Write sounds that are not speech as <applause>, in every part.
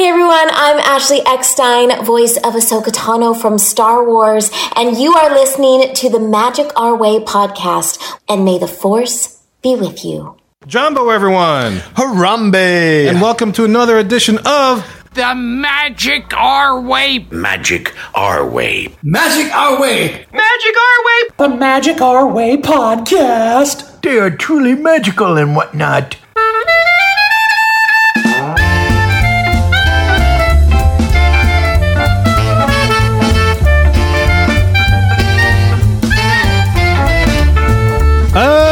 Hey everyone, I'm Ashley Eckstein, voice of Ahsoka Tano from Star Wars, and you are listening to the Magic Our Way podcast. And may the Force be with you. Jambo, everyone, Harambe! and welcome to another edition of The magic our way. Magic our way. Magic Our Way, Magic our way. the Magic Our Way podcast. They are truly magical and whatnot.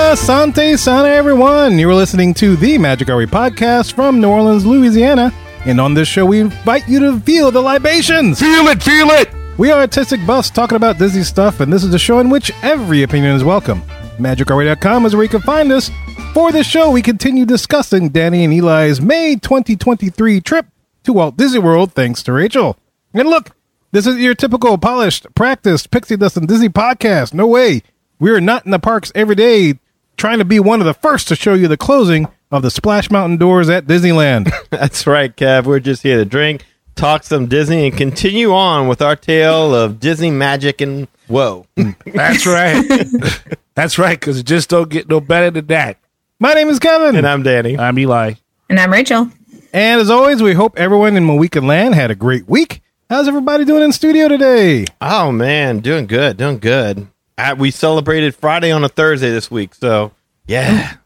Asante Sana, everyone. You are listening to the Magic Way podcast from New Orleans, Louisiana. And on this show, we invite you to feel the libations. Feel it, feel it! We are artistic buffs talking about Disney stuff, and this is a show in which every opinion is welcome. MagicOurWay.com is where you can find us. For this show, we continue discussing Danny and Eli's May 2023 trip to Walt Disney World thanks to Rachel. And look, this is your typical polished, practiced Pixie Dust and Disney podcast. No way. We are not in the parks every day trying to be one of the first to show you the closing of the Splash Mountain doors at Disneyland. <laughs> That's right, Kev. We're just here to drink, talk some Disney, and continue on with our tale of Disney magic and whoa. <laughs> That's right. <laughs> That's right, because it just don't get no better than that. My name is Kevin. and I'm Danny. I'm Eli. And I'm Rachel. And as always, we hope everyone in Mohican Land had a great week. How's everybody doing in studio today? Oh, man. Doing good, doing good. Uh, we celebrated Friday on a Thursday this week, so yeah.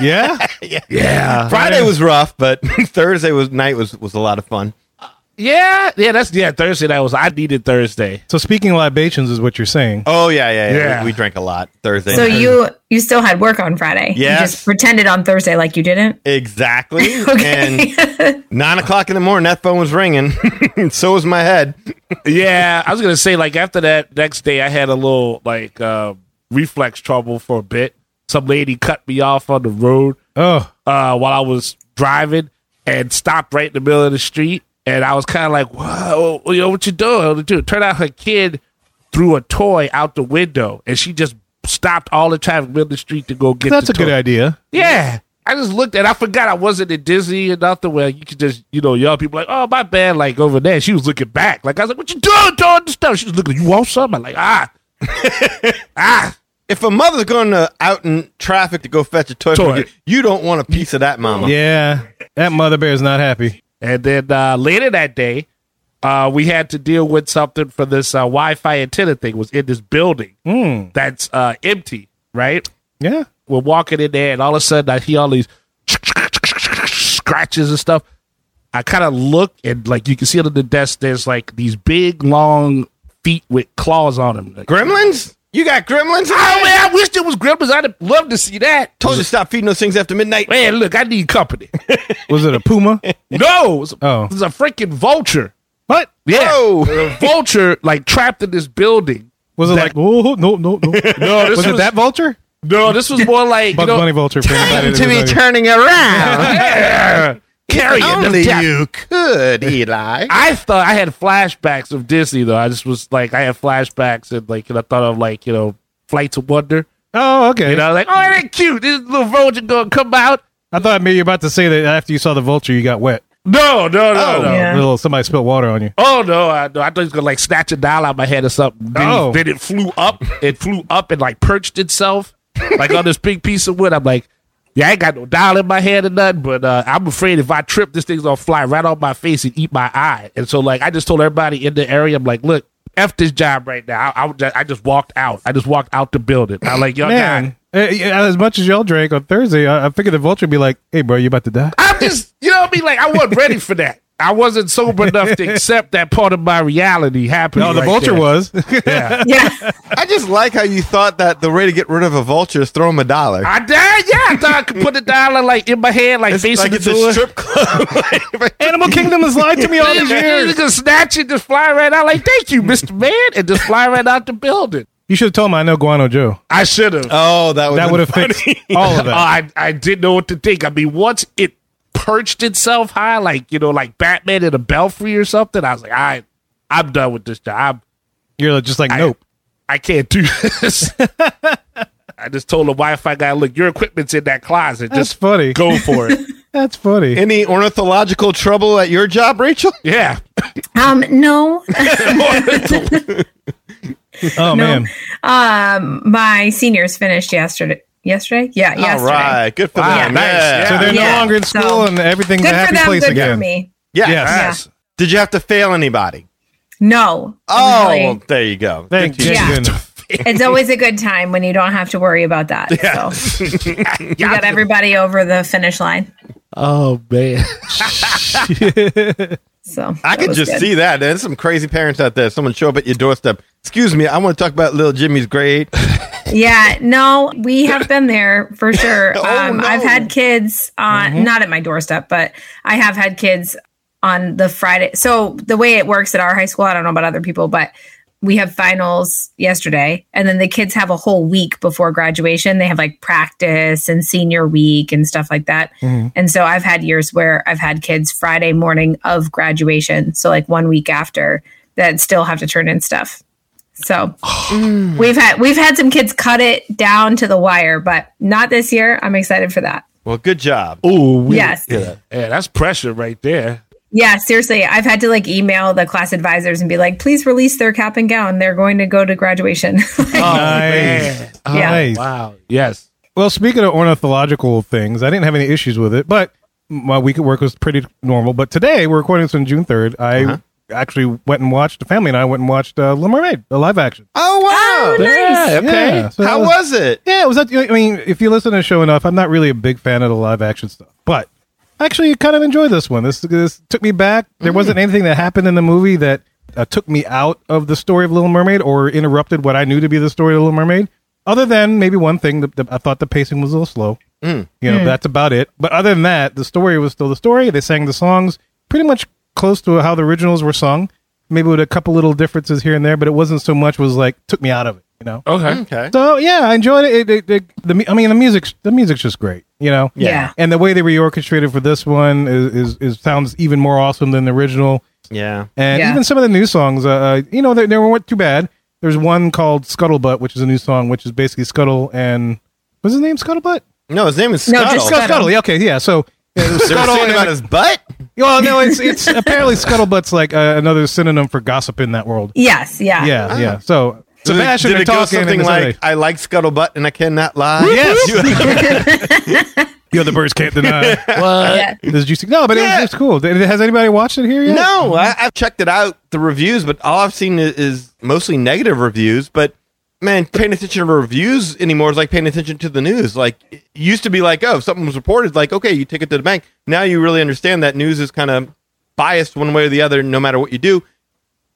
Yeah? <laughs> Yeah. Friday was rough, but <laughs> Thursday was night was, was a lot of fun. Yeah. Yeah, that's yeah, Thursday that was I needed Thursday. so speaking of libations is what you're saying. Oh, yeah, yeah, yeah. Yeah. We, we drank a lot Thursday. So you you still had work on Friday. Yeah, just pretended on Thursday like you didn't. Exactly. <laughs> Okay. And <laughs> nine o'clock in the morning, that phone was ringing. <laughs> so was my head. Yeah. I was gonna say, like after that next day I had a little like uh reflex trouble for a bit. Some lady cut me off on the road Oh, uh while I was driving and stopped right in the middle of the street. And I was kind of like, "Whoa, you know what you doing?" Dude, turned out her kid threw a toy out the window, and she just stopped all the traffic middle of the street to go get. that's the a good idea. Yeah. I just looked at I forgot I wasn't at Disney or nothing where you could just, you know, yell people like, oh, my bad, like over there. She was looking back. Like, I was like, what you doing, doing this stuff? She was looking, you want something? I'm like, ah. <laughs> ah. If a mother's going to out in traffic to go fetch a toy, Toy. for you, you don't want a piece of that mama. Yeah, that mother bear is not happy. And then uh, later that day, uh, we had to deal with something for this uh, Wi-Fi antenna thing was in this building that's uh, empty, right? Yeah. We're walking in there, and all of a sudden I hear all these scratches and stuff. I kind of look, and like you can see under the desk, there's like these big, long feet with claws on them. Like, Gremlins? You got gremlins? in oh man, I wish there was gremlins. I'd love to see that. Told you to stop feeding those things after midnight. Man, look, I need company. <laughs> Was it a puma? <laughs> no, it was, Oh. it was a freaking vulture. what? Yeah, Whoa. a vulture like trapped in this building. Was it like, oh, no, no, no. No, this was, was, it that vulture? No, this was more like you know, Bunny vulture. for anybody that to be turning around. <laughs> yeah, carrying them Only down. you could, Eli. <laughs> I thought I had flashbacks of Disney though. I just was like, I had flashbacks and like, and I thought of like, you know, Flights of Wonder. Oh, okay. You know, like, oh, that cute. This little vulture gonna come out. I thought maybe you're about to say that after you saw the vulture, you got wet. No, no, no, Oh. no. Yeah. Little somebody spilled water on you. Oh no, I, no, I thought he was gonna like snatch a doll out of my head or something. Then, Oh. then it flew up. It flew up and like perched itself like on this big piece of wood. I'm like, yeah, I ain't got no doll in my hand or nothing, but uh, I'm afraid if I trip, this thing's gonna fly right off my face and eat my eye. And so like, I just told everybody in the area, I'm like, look, f this job right now. I, I, I just walked out. I just walked out the building. I'm like, yo, Man, guy, uh, as much as y'all drank on Thursday, I, I figured the vulture would be like, hey, bro, you about to die? I'm just, you know what I mean? Like, I wasn't ready for that. I wasn't sober enough to <laughs> accept that part of my reality happening. No, the right vulture there. was. Yeah. Yeah. <laughs> I just like how you thought that the way to get rid of a vulture is throw him a dollar. I did, yeah. I thought I could put a dollar like in my hand, like It's facing like the it's door. a strip club. <laughs> Animal Kingdom has lied to me all these You years. just snatch it, just fly right out. Like, thank you, Mister Man, and just fly right out the building. You should have told him I know Guano Joe. I should have. oh, that would That would have fixed all of Oh, that. I I didn't know what to think. I mean, once it perched itself high, like you know, like Batman in a belfry or something, I was like, I, I'm done with this job. You're just like, I- nope. I can't do this. <laughs> I just told the Wi-Fi guy, "Look, your equipment's in that closet. That's Just funny. go for it." <laughs> That's funny. Any ornithological trouble at your job, Rachel? Yeah. Um, no. <laughs> oh man, um, my seniors finished yesterday. Yesterday? Yeah, All yesterday. right, good for Wow, them. nice. Yeah. so they're no Yeah, longer in so- school and everything's a happy them, place good again. for me. Yes. Yes. Did you have to fail anybody? No. Oh, really. well, there you go. Thank you. to- Yeah. it's always a good time when you don't have to worry about that. So <laughs> you got everybody over the finish line. Oh man. <laughs> <laughs> So I could just good. see that. There's some crazy parents out there. Someone show up at your doorstep. Excuse me, I want to talk about little Jimmy's grade. <laughs> Yeah, no, we have been there for <laughs> sure. Oh, um, no. I've had kids on not at my doorstep, but I have had kids on the Friday. So the way it works at our high school, I don't know about other people, but we have finals yesterday, and then the kids have a whole week before graduation. They have like practice and senior week and stuff like that. Mm-hmm. And so I've had years where I've had kids Friday morning of graduation, so like one week after that still have to turn in stuff. So <sighs> mm. we've had we've had some kids cut it down to the wire, but not this year. I'm excited for that. Well, good job. oh Yes. Yeah. yeah. That's pressure right there. Yeah, seriously, I've had to like email the class advisors and be like, please release their cap and gown. They're going to go to graduation. <laughs> Nice. Man. Oh, Yeah. Nice. Wow. Yes. Well, speaking of ornithological things, I didn't have any issues with it, but my week at work was pretty normal. But today, we're recording this on June 3rd. I actually went and watched, the family and I went and watched uh, Little Mermaid, the live action. Oh, wow. Yeah. Okay. Yeah, so How was it? Yeah, it was. That, I mean, if you listen to the show enough, I'm not really a big fan of the live action stuff, but I actually kind of enjoyed this one. This, this took me back. There wasn't mm. anything that happened in the movie that uh, took me out of the story of Little Mermaid or interrupted what I knew to be the story of Little Mermaid. Other than maybe one thing that, that I thought the pacing was a little slow. Mm. You know, mm. that's about it. But other than that, the story was still the story. They sang the songs pretty much close to how the originals were sung. Maybe with a couple little differences here and there, but it wasn't so much was like took me out of it. You know. Okay. Okay. So yeah, I enjoyed it. It, it, it the I mean the music's the music's just great, you know. Yeah. And the way they reorchestrated for this one is, is, is sounds even more awesome than the original. Yeah. And Yeah. even some of the new songs, uh, uh, you know, they, they weren't too bad. There's one called Scuttlebutt, which is a new song, which is basically Scuttle and what's his name? Scuttlebutt. No, his name is No, Scuttle. just Scuttle. Scuttle. Yeah, okay, yeah. So yeah, it was They were Scuttle saying and- about his butt? well, no, it's <laughs> it's apparently Scuttlebutt's like uh, another synonym for gossip in that world. yes, yeah. Yeah, yeah. So Did it- Sebastian did it go something and like, I like Scuttlebutt and I cannot lie? Yes. <laughs> the other birds can't deny. <laughs> What? Yeah. This juicy. No, but Yeah. it, was, it's cool. Has anybody watched it here yet? No, I, I've checked it out, the reviews, but all I've seen is, is mostly negative reviews. But man, paying attention to reviews anymore is like paying attention to the news. Like it used to be like, oh, if something was reported, like okay, you take it to the bank. Now you really understand that news is kind of biased one way or the other, no matter what you do.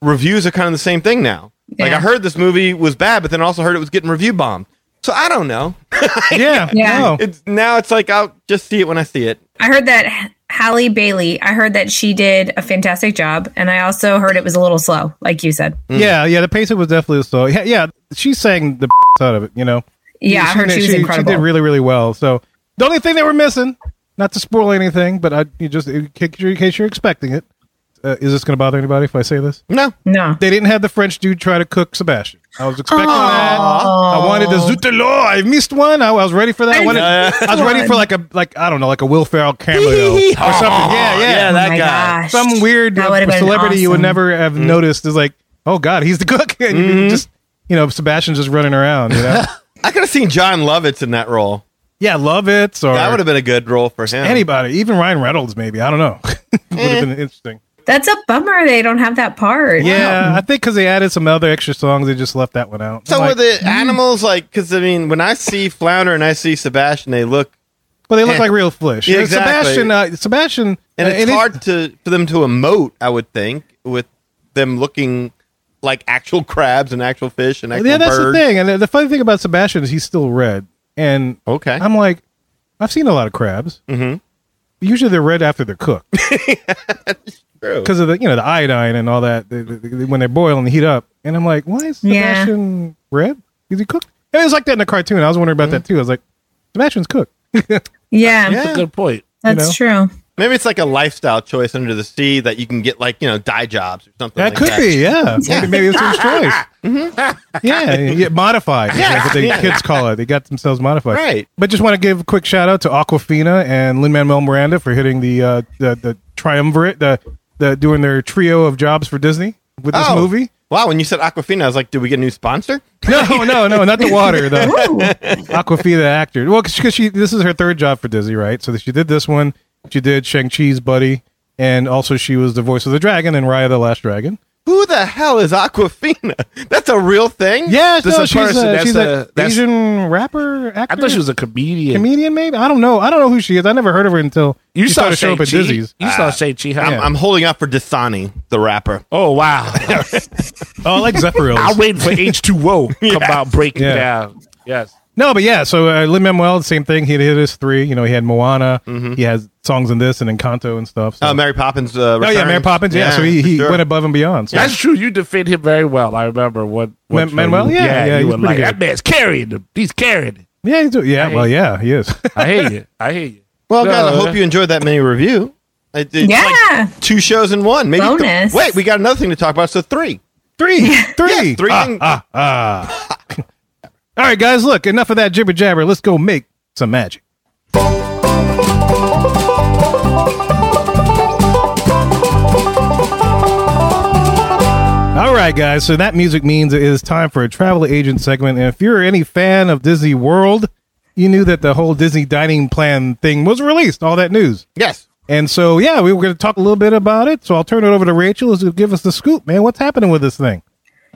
Reviews are kind of the same thing now. Like Yeah. I heard this movie was bad, but then also heard it was getting review bombed. So I don't know. <laughs> Yeah. Yeah. No. It's now it's like I'll just see it when I see it. I heard that H- Halle Bailey, I heard that she did a fantastic job. And I also heard it was a little slow, like you said. Hmm. Yeah, yeah. The pacing was definitely slow. Yeah, yeah. She sang the <laughs> out of it. You know. Yeah, I heard she was incredible. She did really, really well. So the only thing they were missing, not to spoil anything, but I you just in case you're, in case you're expecting it, uh, is this going to bother anybody if I say this? No, no. They didn't have the French dude try to cook Sebastian. I was expecting that. I wanted the Zut de l'eau. I missed one. I, I was ready for that. I, I wanted, missed I was ready for like a like I don't know like a Will Ferrell cameo or something. Yeah, yeah. yeah, that oh my guy. gosh. Some weird That uh, would've been celebrity you would awesome. never have noticed is like, oh god, he's the cook, <laughs> and you just you know Sebastian's just running around. You know, <laughs> I could have seen Jon Lovitz in that role. yeah, love it or That would have been a good role for him. anybody, even Ryan Reynolds, maybe I don't know, <laughs> would have been interesting. That's a bummer they don't have that part. Yeah, I think because they added some other extra songs, they just left that one out. So I'm were like, the animals like? Because I mean, when I see Flounder and I see Sebastian, they look, well, they look eh. like real fish. Yeah, exactly. Sebastian, uh, Sebastian, and uh, it's it is- hard to for them to emote. I would think with them looking like actual crabs and actual fish and actual yeah, that's birds. the thing. And the, the funny thing about Sebastian is he's still red. And Okay. I'm like, I've seen a lot of crabs. Mm-hmm. Usually they're red after they're cooked True. <laughs> because of the you know the iodine and all that the, the, the- when they boil and heat up. And I'm like, why is Yeah. Sebastian red? Is he cooked? It was like that in the cartoon. I was wondering about that too. I was like, Sebastian's cooked. Yeah, <laughs> Yeah. That's a good point. that's know? true. Maybe it's like a lifestyle choice under the sea that you can get like you know dye jobs or something. That like could that. be, yeah. <laughs> Maybe, maybe it's his choice. <laughs> Yeah, you get modified. Yeah, That's what the yeah. kids call it. They got themselves modified. Right. But just want to give a quick shout out to Awkwafina and Lin Manuel Miranda for hitting the uh, the the triumvirate, the the doing their trio of jobs for Disney with this Oh. movie. Wow, when you said Aquafina, I was like, did we get a new sponsor? <laughs> No, no, no, not the water. The <laughs> Awkwafina, the actor. Well, because she this is her third job for Disney, right? So she did this one. She did Shang Chi's buddy, and also she was the voice of the dragon in Raya the Last Dragon. Who the hell is Awkwafina? <laughs> That's a real thing. Yeah, no, a she's person, a, that's she's a- an Asian rapper. Actor. I thought she was a comedian. comedian, maybe. I don't know. I don't know who she is. I never heard of her until You she saw started showing up at? Disney's. You saw ah. Shang Chi. huh? I'm, I'm holding out for Dasani, the rapper. Oh wow! <laughs> Oh, I like Zephyrhills. I'm waiting for <laughs> H two O come out breaking Yeah. down. Yes. No, but yeah. So uh, Lin Manuel, the same thing. He hit his three. You know, he had Moana. He has songs in this and Encanto and stuff. So. Oh, Mary Poppins. Uh, oh yeah. Mary Poppins. Yeah, so he, he sure. went above and beyond. So. That's true. You defend him very well. I remember what, what Man- Manuel? you- Yeah, yeah, you he's were like good. that man's carrying him. He's carrying it. Yeah, he's, yeah. Well, hate- yeah, he is. <laughs> I hear you. I hear you. Well, guys, I hope you enjoyed that mini review. It- it's Yeah. like two shows in one. Maybe th- Bonus. wait, we got another thing to talk about. So three. three, <laughs> three, Yeah, three Ah, things- ah, ah. <laughs> All right, guys. Look, enough of that jibber jabber. Let's go make some magic. All right, guys. So that music means it is time for a travel agent segment. And if you're any fan of Disney World, you knew that the whole Disney dining plan thing was released. All that news. Yes. And so, yeah, we were going to talk a little bit about it. So I'll turn it over to Rachel to give us the scoop, man. What's happening with this thing?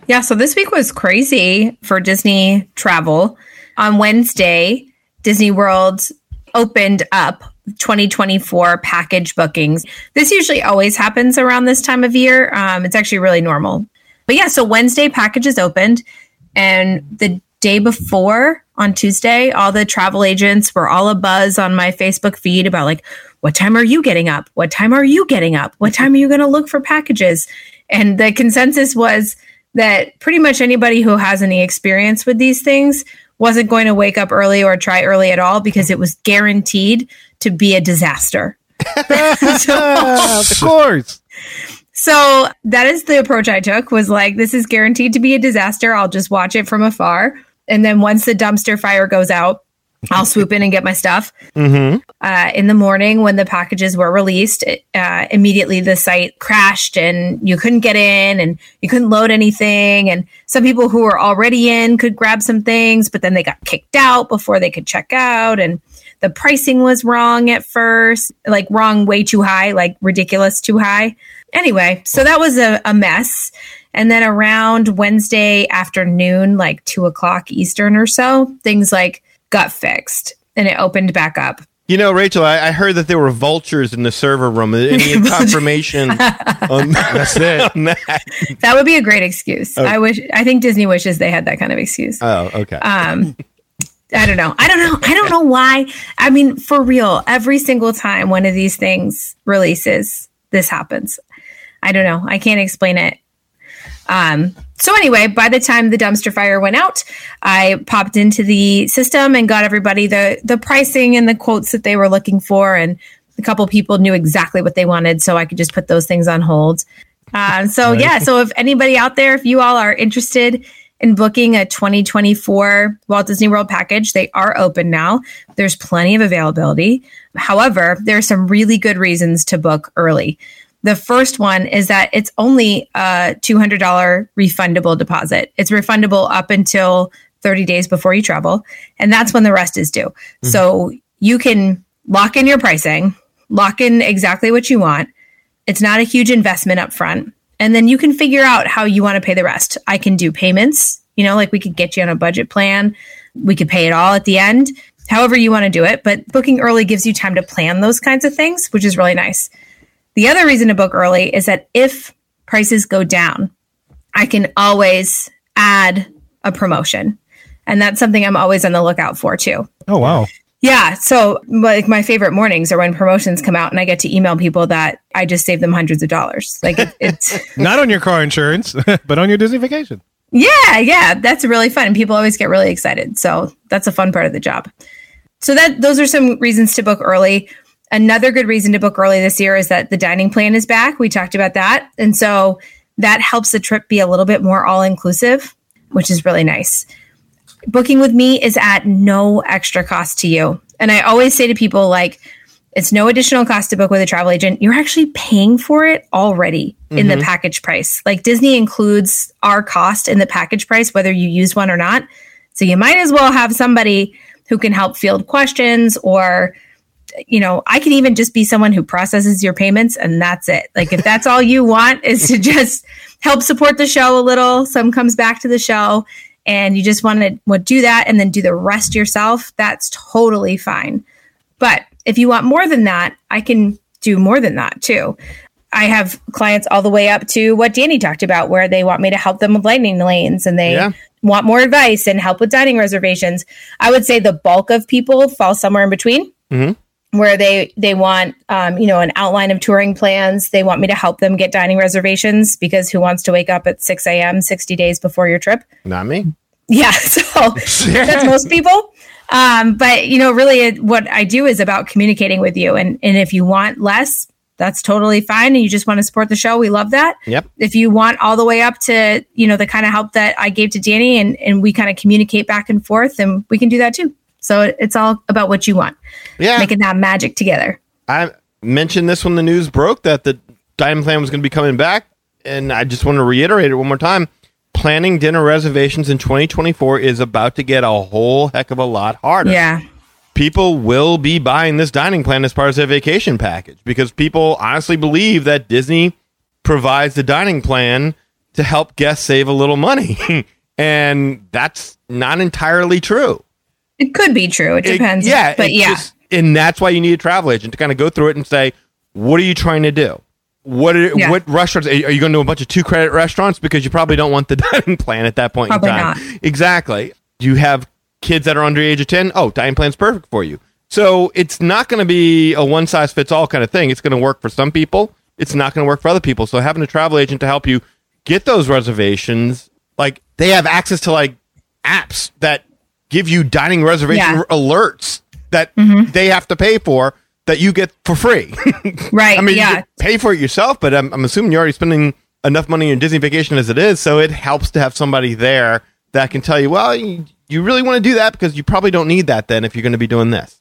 Yeah, so this week was crazy for Disney travel. On Wednesday, Disney World opened up 2024 package bookings. This usually always happens around this time of year. Um, it's actually really normal. But yeah, so Wednesday packages opened, and the day before on Tuesday, all the travel agents were all a buzz on my Facebook feed about like, what time are you getting up? What time are you getting up? What time are you going to look for packages? And the consensus was that pretty much anybody who has any experience with these things wasn't going to wake up early or try early at all because it was guaranteed to be a disaster. <laughs> of course. So that is the approach I took was like, this is guaranteed to be a disaster. I'll just watch it from afar. And then once the dumpster fire goes out, I'll swoop in and get my stuff. Uh, in the morning, when the packages were released, it, uh, immediately the site crashed and you couldn't get in and you couldn't load anything. And some people who were already in could grab some things, but then they got kicked out before they could check out. And the pricing was wrong at first, like wrong way too high, like ridiculous too high. Anyway, so that was a, a mess. And then around Wednesday afternoon, like two o'clock Eastern or so, things like got fixed and it opened back up. You know, Rachel, I, I heard that there were vultures in the server room. Any <laughs> confirmation <laughs> on, That's it. <laughs> on that? That would be a great excuse. I wish, I think Disney wishes they had that kind of excuse. Oh, okay. Um, I don't know. I don't know. I don't know why. I mean, for real, every single time one of these things releases, this happens. I don't know. I can't explain it. Um, so anyway, by the time the dumpster fire went out, I popped into the system and got everybody the the pricing and the quotes that they were looking for, and a couple people knew exactly what they wanted, so I could just put those things on hold. Uh, so yeah, so if anybody out there, if you all are interested in booking a 2024 Walt Disney World package, they are open now. There's plenty of availability. However, there are some really good reasons to book early. The first one is that it's only a $200 refundable deposit. It's refundable up until 30 days before you travel, and that's when the rest is due. Mm-hmm. So you can lock in your pricing, lock in exactly what you want. It's not a huge investment up front. And then you can figure out how you want to pay the rest. I can do payments, you know, like we could get you on a budget plan. We could pay it all at the end, however you want to do it. But booking early gives you time to plan those kinds of things, which is really nice. The other reason to book early is that if prices go down, I can always add a promotion. And that's something I'm always on the lookout for too. Oh, wow. Yeah. So, like, my favorite mornings are when promotions come out and I get to email people that I just saved them hundreds of dollars. Like, it, it's, <laughs> <laughs> Not on your car insurance, <laughs> but on your Disney vacation. yeah, yeah, that's really fun. And people always get really excited. So, that's a fun part of the job. So, that those are some reasons to book early. Another good reason to book early this year is that the dining plan is back. We talked about that. And so that helps the trip be a little bit more all inclusive, which is really nice. Booking with me is at no extra cost to you. And I always say to people, like, it's no additional cost to book with a travel agent. You're actually paying for it already in the mm-hmm. package price. Like Disney includes our cost in the package price, whether you use one or not. So you might as well have somebody who can help field questions or you know, I can even just be someone who processes your payments and that's it. Like if that's all you want is to <laughs> just help support the show a little, some comes back to the show and you just want to do that and then do the rest yourself, that's totally fine. But if you want more than that, I can do more than that too. I have clients all the way up to what Danny talked about, where they want me to help them with lightning lanes and they Yeah. want more advice and help with dining reservations. I would say the bulk of people fall somewhere in between, mm-hmm. Where they they want um, you know an outline of touring plans. They want me to help them get dining reservations because who wants to wake up at six a.m. sixty days before your trip? Not me. Yeah, <laughs> so that's most people. Um, but you know, really, it, what I do is about communicating with you, and and if you want less, that's totally fine, and you just want to support the show, we love that. Yep. If you want all the way up to you know the kind of help that I gave to Danny, and and we kind of communicate back and forth, and we can do that too. So it's all about what you want, Yeah. making that magic together. I mentioned this when the news broke that the dining plan was going to be coming back, and I just want to reiterate it one more time. Planning dinner reservations in 2024 is about to get a whole heck of a lot harder. Yeah, People will be buying this dining plan as part of their vacation package because people honestly believe that Disney provides the dining plan to help guests save a little money. <laughs> and that's not entirely true. It could be true. It It- depends. yeah, but yeah, just- and that's why you need a travel agent to kind of go through it and say, what are you trying to do? What are, Yeah. what restaurants are you, are you going to do a bunch of two credit restaurants because you probably don't want the <laughs> dining plan at that point Probably in time. not. Exactly. You have kids that are under the age of 10. Oh, dining plan's perfect for you. So it's not going to be a one size fits all kind of thing. It's going to work for some people. It's not going to work for other people. So having a travel agent to help you get those reservations, like they have access to like apps that give you dining reservation Yeah. alerts that mm-hmm. they have to pay for that you get for free. <laughs> right. I mean, yeah, pay for it yourself, but I'm, I'm assuming you're already spending enough money on Disney vacation as it is. So it helps to have somebody there that can tell you, well, you, you really want to do that because you probably don't need that then if you're going to be doing this.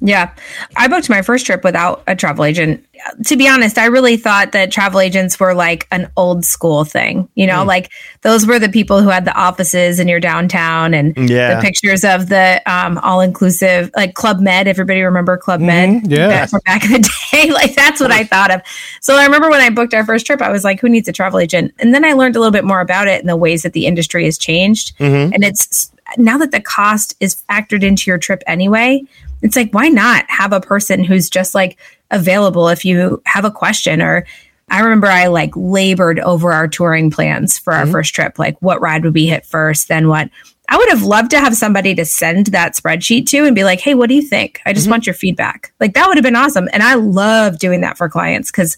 Yeah. I booked my first trip without a travel agent. To be honest, I really thought that travel agents were like an old school thing. You know, hmm. like those were the people who had the offices in your downtown and Yeah. the pictures of the um, all inclusive, like Club Med. Everybody remember Club Med? Mm-hmm. yeah. Back from back in the <laughs> day. like that's what I thought of. So I remember when I booked our first trip, I was like, who needs a travel agent? And then I learned a little bit more about it and the ways that the industry has changed. Mm-hmm. And it's now that the cost is factored into your trip anyway, it's like, why not have a person who's just like available if you have a question or I remember I like labored over our touring plans for our mm-hmm. first trip, like what ride would we hit first, then what. I would have loved to have somebody to send that spreadsheet to and be like, hey, what do you think? I just mm-hmm. want your feedback. Like that would have been awesome. And I love doing that for clients because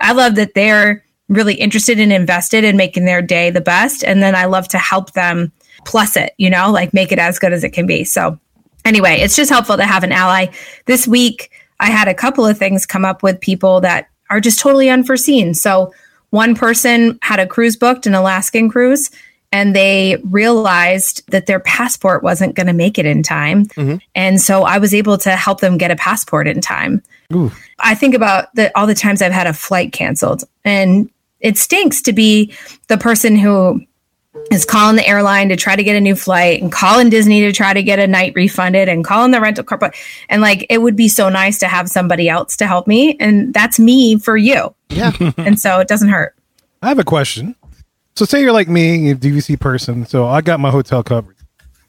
I love that they're really interested and invested in making their day the best. And then I love to help them plus it, you know, like make it as good as it can be. So anyway, it's just helpful to have an ally. This week, I had a couple of things come up with people that are just totally unforeseen. So, one person had a cruise booked, an Alaskan cruise, and they realized that their passport wasn't going to make it in time. Mm-hmm. And so I was able to help them get a passport in time. I think about the, all the times I've had a flight canceled, and it stinks to be the person who is calling the airline to try to get a new flight and calling Disney to try to get a night refunded and calling the rental car. And like, it would be so nice to have somebody else to help me. And that's me for you. Yeah. <laughs> And so it doesn't hurt. I have a question. So, say you're like me, a DVC person. So I got my hotel covered.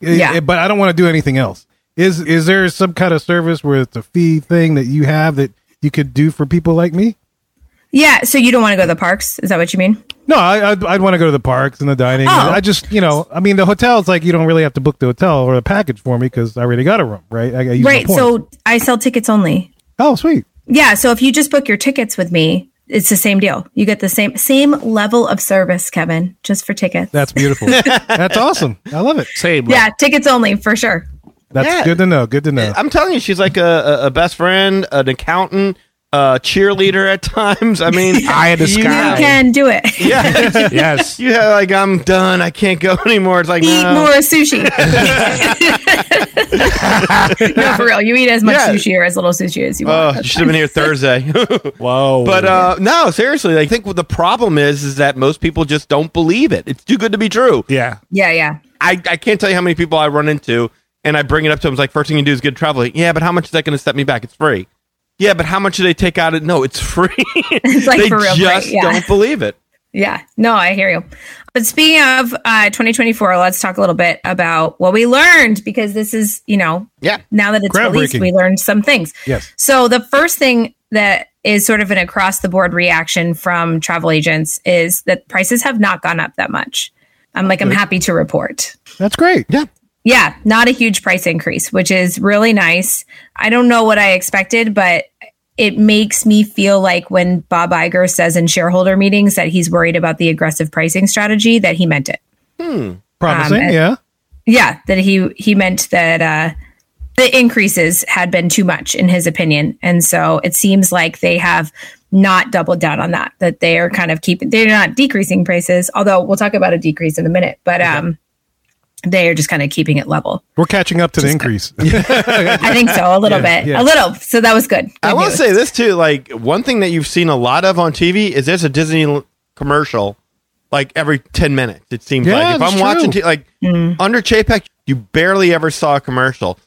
Yeah. but I don't want to do anything else. Is is there some kind of service where it's a fee thing that you have that you could do for people like me? Yeah. So you don't want to go to the parks? Is that what you mean? No, I, I'd, I'd want to go to the parks and the dining. Oh. I just, you know, I mean, the hotel's like you don't really have to book the hotel or the package for me because I already got a room, right? I, I Right. So I sell tickets only. oh, sweet. Yeah. So if you just book your tickets with me, it's the same deal. You get the same same level of service, Kevin, just for tickets. That's beautiful. <laughs> That's awesome. I love it. Same. yeah, tickets only for sure. That's Yeah. good to know. Good to know. I'm telling you, she's like a, a, a best friend, an accountant, a cheerleader at times. I mean, <laughs> Eye in the sky. You can do it. <laughs> Yeah, yes. you have like I'm done. I can't go <laughs> anymore. It's like Eat no. more sushi. no, for real. You eat as much Yeah. sushi or as little sushi as you Oh, want. you should have been here Thursday. Whoa. but uh, no, seriously, I think what the problem is is that most people just don't believe it. It's too good to be true. yeah. Yeah, yeah. I, I can't tell you how many people I run into and I bring it up to them. It's like, first thing you do is get travel. Yeah, but how much is that going to set me back? It's free. Yeah, but how much do they take out? It? No, it's free. <laughs> It's <laughs> like they for real. just free. Yeah. don't believe it. Yeah, no, I hear you. But speaking of uh, 2024, let's talk a little bit about what we learned because this is, you know, Yeah. now that it's released, Groundbreaking. we learned some things. Yes. So the first thing that is sort of an across the board reaction from travel agents is that prices have not gone up that much. I'm like, I'm happy to report. That's great. Yeah. Yeah, not a huge price increase, which is really nice. I don't know what I expected, but it makes me feel like when Bob Iger says in shareholder meetings that he's worried about the aggressive pricing strategy, that he meant it. Promising. Um, and- yeah. Yeah, that he he meant that uh, the increases had been too much in his opinion, and so it seems like they have not doubled down on that. That they are kind of keeping they're not decreasing prices, although we'll talk about a decrease in a minute. But um, they are just kind of keeping it level. We're catching up to the increase. <laughs> I think so, a little Yeah, bit, yeah. a little. So that was good. I Good want to say this too. Like one thing that you've seen a lot of on TV is there's a Disney commercial, like every ten minutes. It seems Yeah, like if I'm watching, t- like Mm. under Chapek, you barely ever saw a commercial.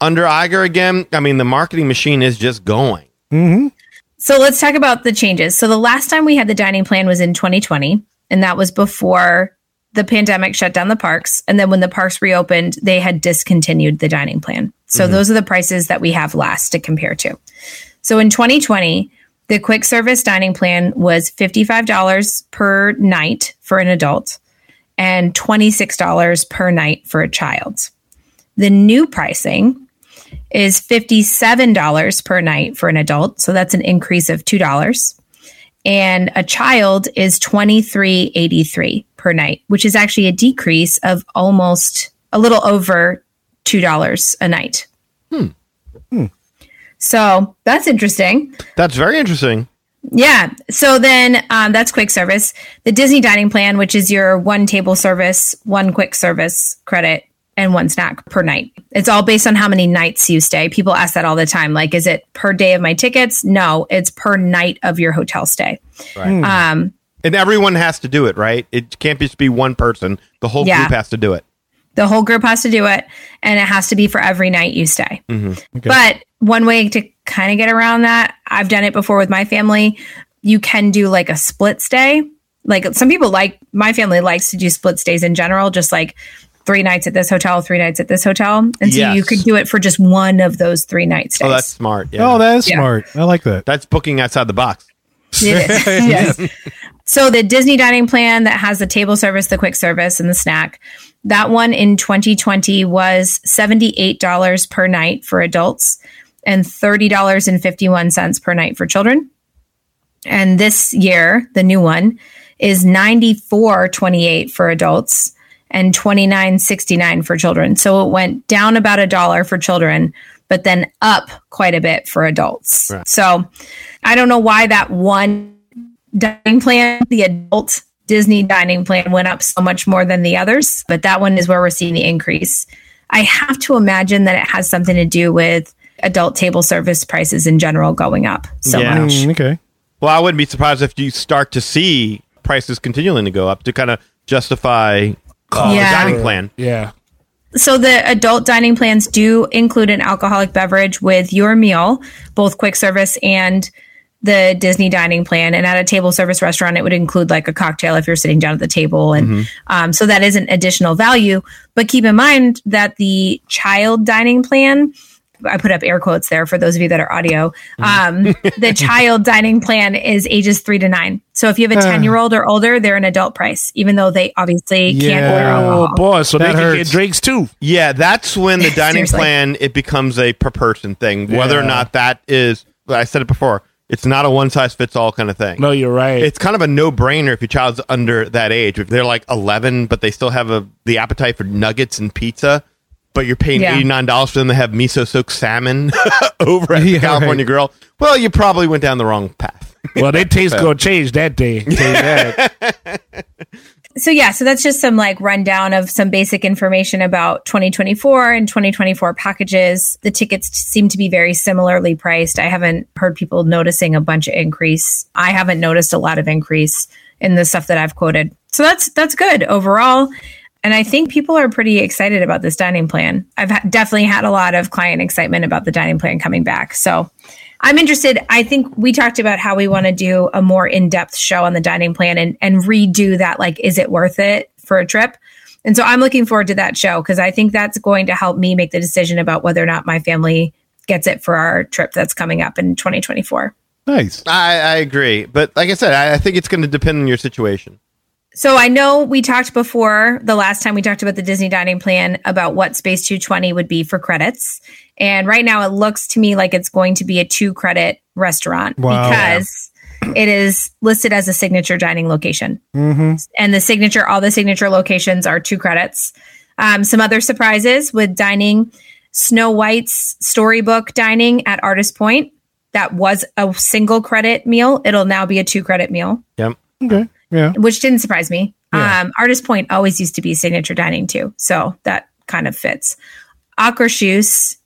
Under Iger again, I mean the marketing machine is just going. So let's talk about the changes. So the last time we had the dining plan was in 2020, and that was before the pandemic shut down the parks. And then when the parks reopened, they had discontinued the dining plan. So mm-hmm. those are the prices that we have last to compare to. So in 2020, the quick service dining plan was $55 per night for an adult and $26 per night for a child. The new pricing is $57 per night for an adult. So that's an increase of $2. And a child is $23.83 per night, which is actually a decrease of almost a little over $2 a night. So that's interesting. That's very interesting. Yeah. So then um, that's quick service. The Disney dining plan, which is your one table service, one quick service credit, and one snack per night. It's all based on how many nights you stay. People ask that all the time. Like, is it per day of my tickets? No, it's per night of your hotel stay. Um, And everyone has to do it, right? It can't just be one person. The whole Yeah. group has to do it. the whole group has to do it, and it has to be for every night you stay. Mm-hmm. But one way to kind of get around that, I've done it before with my family. You can do like a split stay. Like some people like my family likes to do split stays in general, just like three nights at this hotel, three nights at this hotel, and so you could do it for just one of those three nights. Oh, that's smart. Yeah. Oh, that is Yeah. smart. I like that. that's booking outside the box. It is. <laughs> yes. <laughs> So the Disney dining plan that has the table service, the quick service, and the snack, that one in 2020 was $78 per night for adults and $30.51 per night for children. And this year, the new one is 94.28 for adults and 29.69 for children. So it went down about a dollar for children, but then up quite a bit for adults. Right. So I don't know why that one dining plan, the adult Disney dining plan, went up so much more than the others, but that one is where we're seeing the increase. I have to imagine that it has something to do with adult table service prices in general going up so Yeah. much. Mm, okay. Well, I wouldn't be surprised if you start to see prices continuing to go up to kind of justify uh, Yeah. the dining plan. Yeah. So the adult dining plans do include an alcoholic beverage with your meal, both quick service and the Disney dining plan. And at a table service restaurant, it would include like a cocktail if you're sitting down at the table. And um, so that is an additional value. But keep in mind that the child dining plan, I put up air quotes there for those of you that are audio. Um, the <laughs> child dining plan is ages three to nine. So if you have a 10 year old or older, they're an adult price, even though they obviously can't Yeah. order Oh alcohol. boy, so That they can get drinks too. Yeah, that's when the <laughs> dining plan it becomes a per person thing. Whether or not that is, I said it before, it's not a one size fits all kind of thing. No, you're right. It's kind of a no brainer if your child's under that age. If they're like 11, but they still have a the appetite for nuggets and pizza, but you're paying Yeah. eighty nine dollars for them to have miso soaked salmon <laughs> over at Yeah, California right. Grill. Well, you probably went down the wrong path. Well, their taste <laughs> gonna change that day. <laughs> Tell you that. So yeah, so that's just some like rundown of some basic information about 2024 and 2024 packages. The tickets seem to be very similarly priced. I haven't heard people noticing a bunch of increase. I haven't noticed a lot of increase in the stuff that I've quoted. So that's that's good overall. And I think people are pretty excited about this dining plan. I've ha- definitely had a lot of client excitement about the dining plan coming back. So I'm interested. I think we talked about how we want to do a more in depth show on the dining plan and, and redo that. Like, is it worth it for a trip? And so I'm looking forward to that show because I think that's going to help me make the decision about whether or not my family gets it for our trip that's coming up in 2024. Nice. I, I agree, but like I said, I, I think it's going to depend on your situation. So I know we talked before the last time we talked about the Disney dining plan about what Space 220 would be for credits. And right now it looks to me like it's going to be a two credit restaurant Wow. because it is listed as a signature dining location. And the signature, all the signature locations are two credits. Um, some other surprises with dining Snow White's storybook dining at Artist Point. That was a single credit meal. It'll now be a two credit meal Yep. Okay. Yeah. which didn't surprise me. Yeah. Um, Artist Point always used to be signature dining too, so that kind of fits. Akershus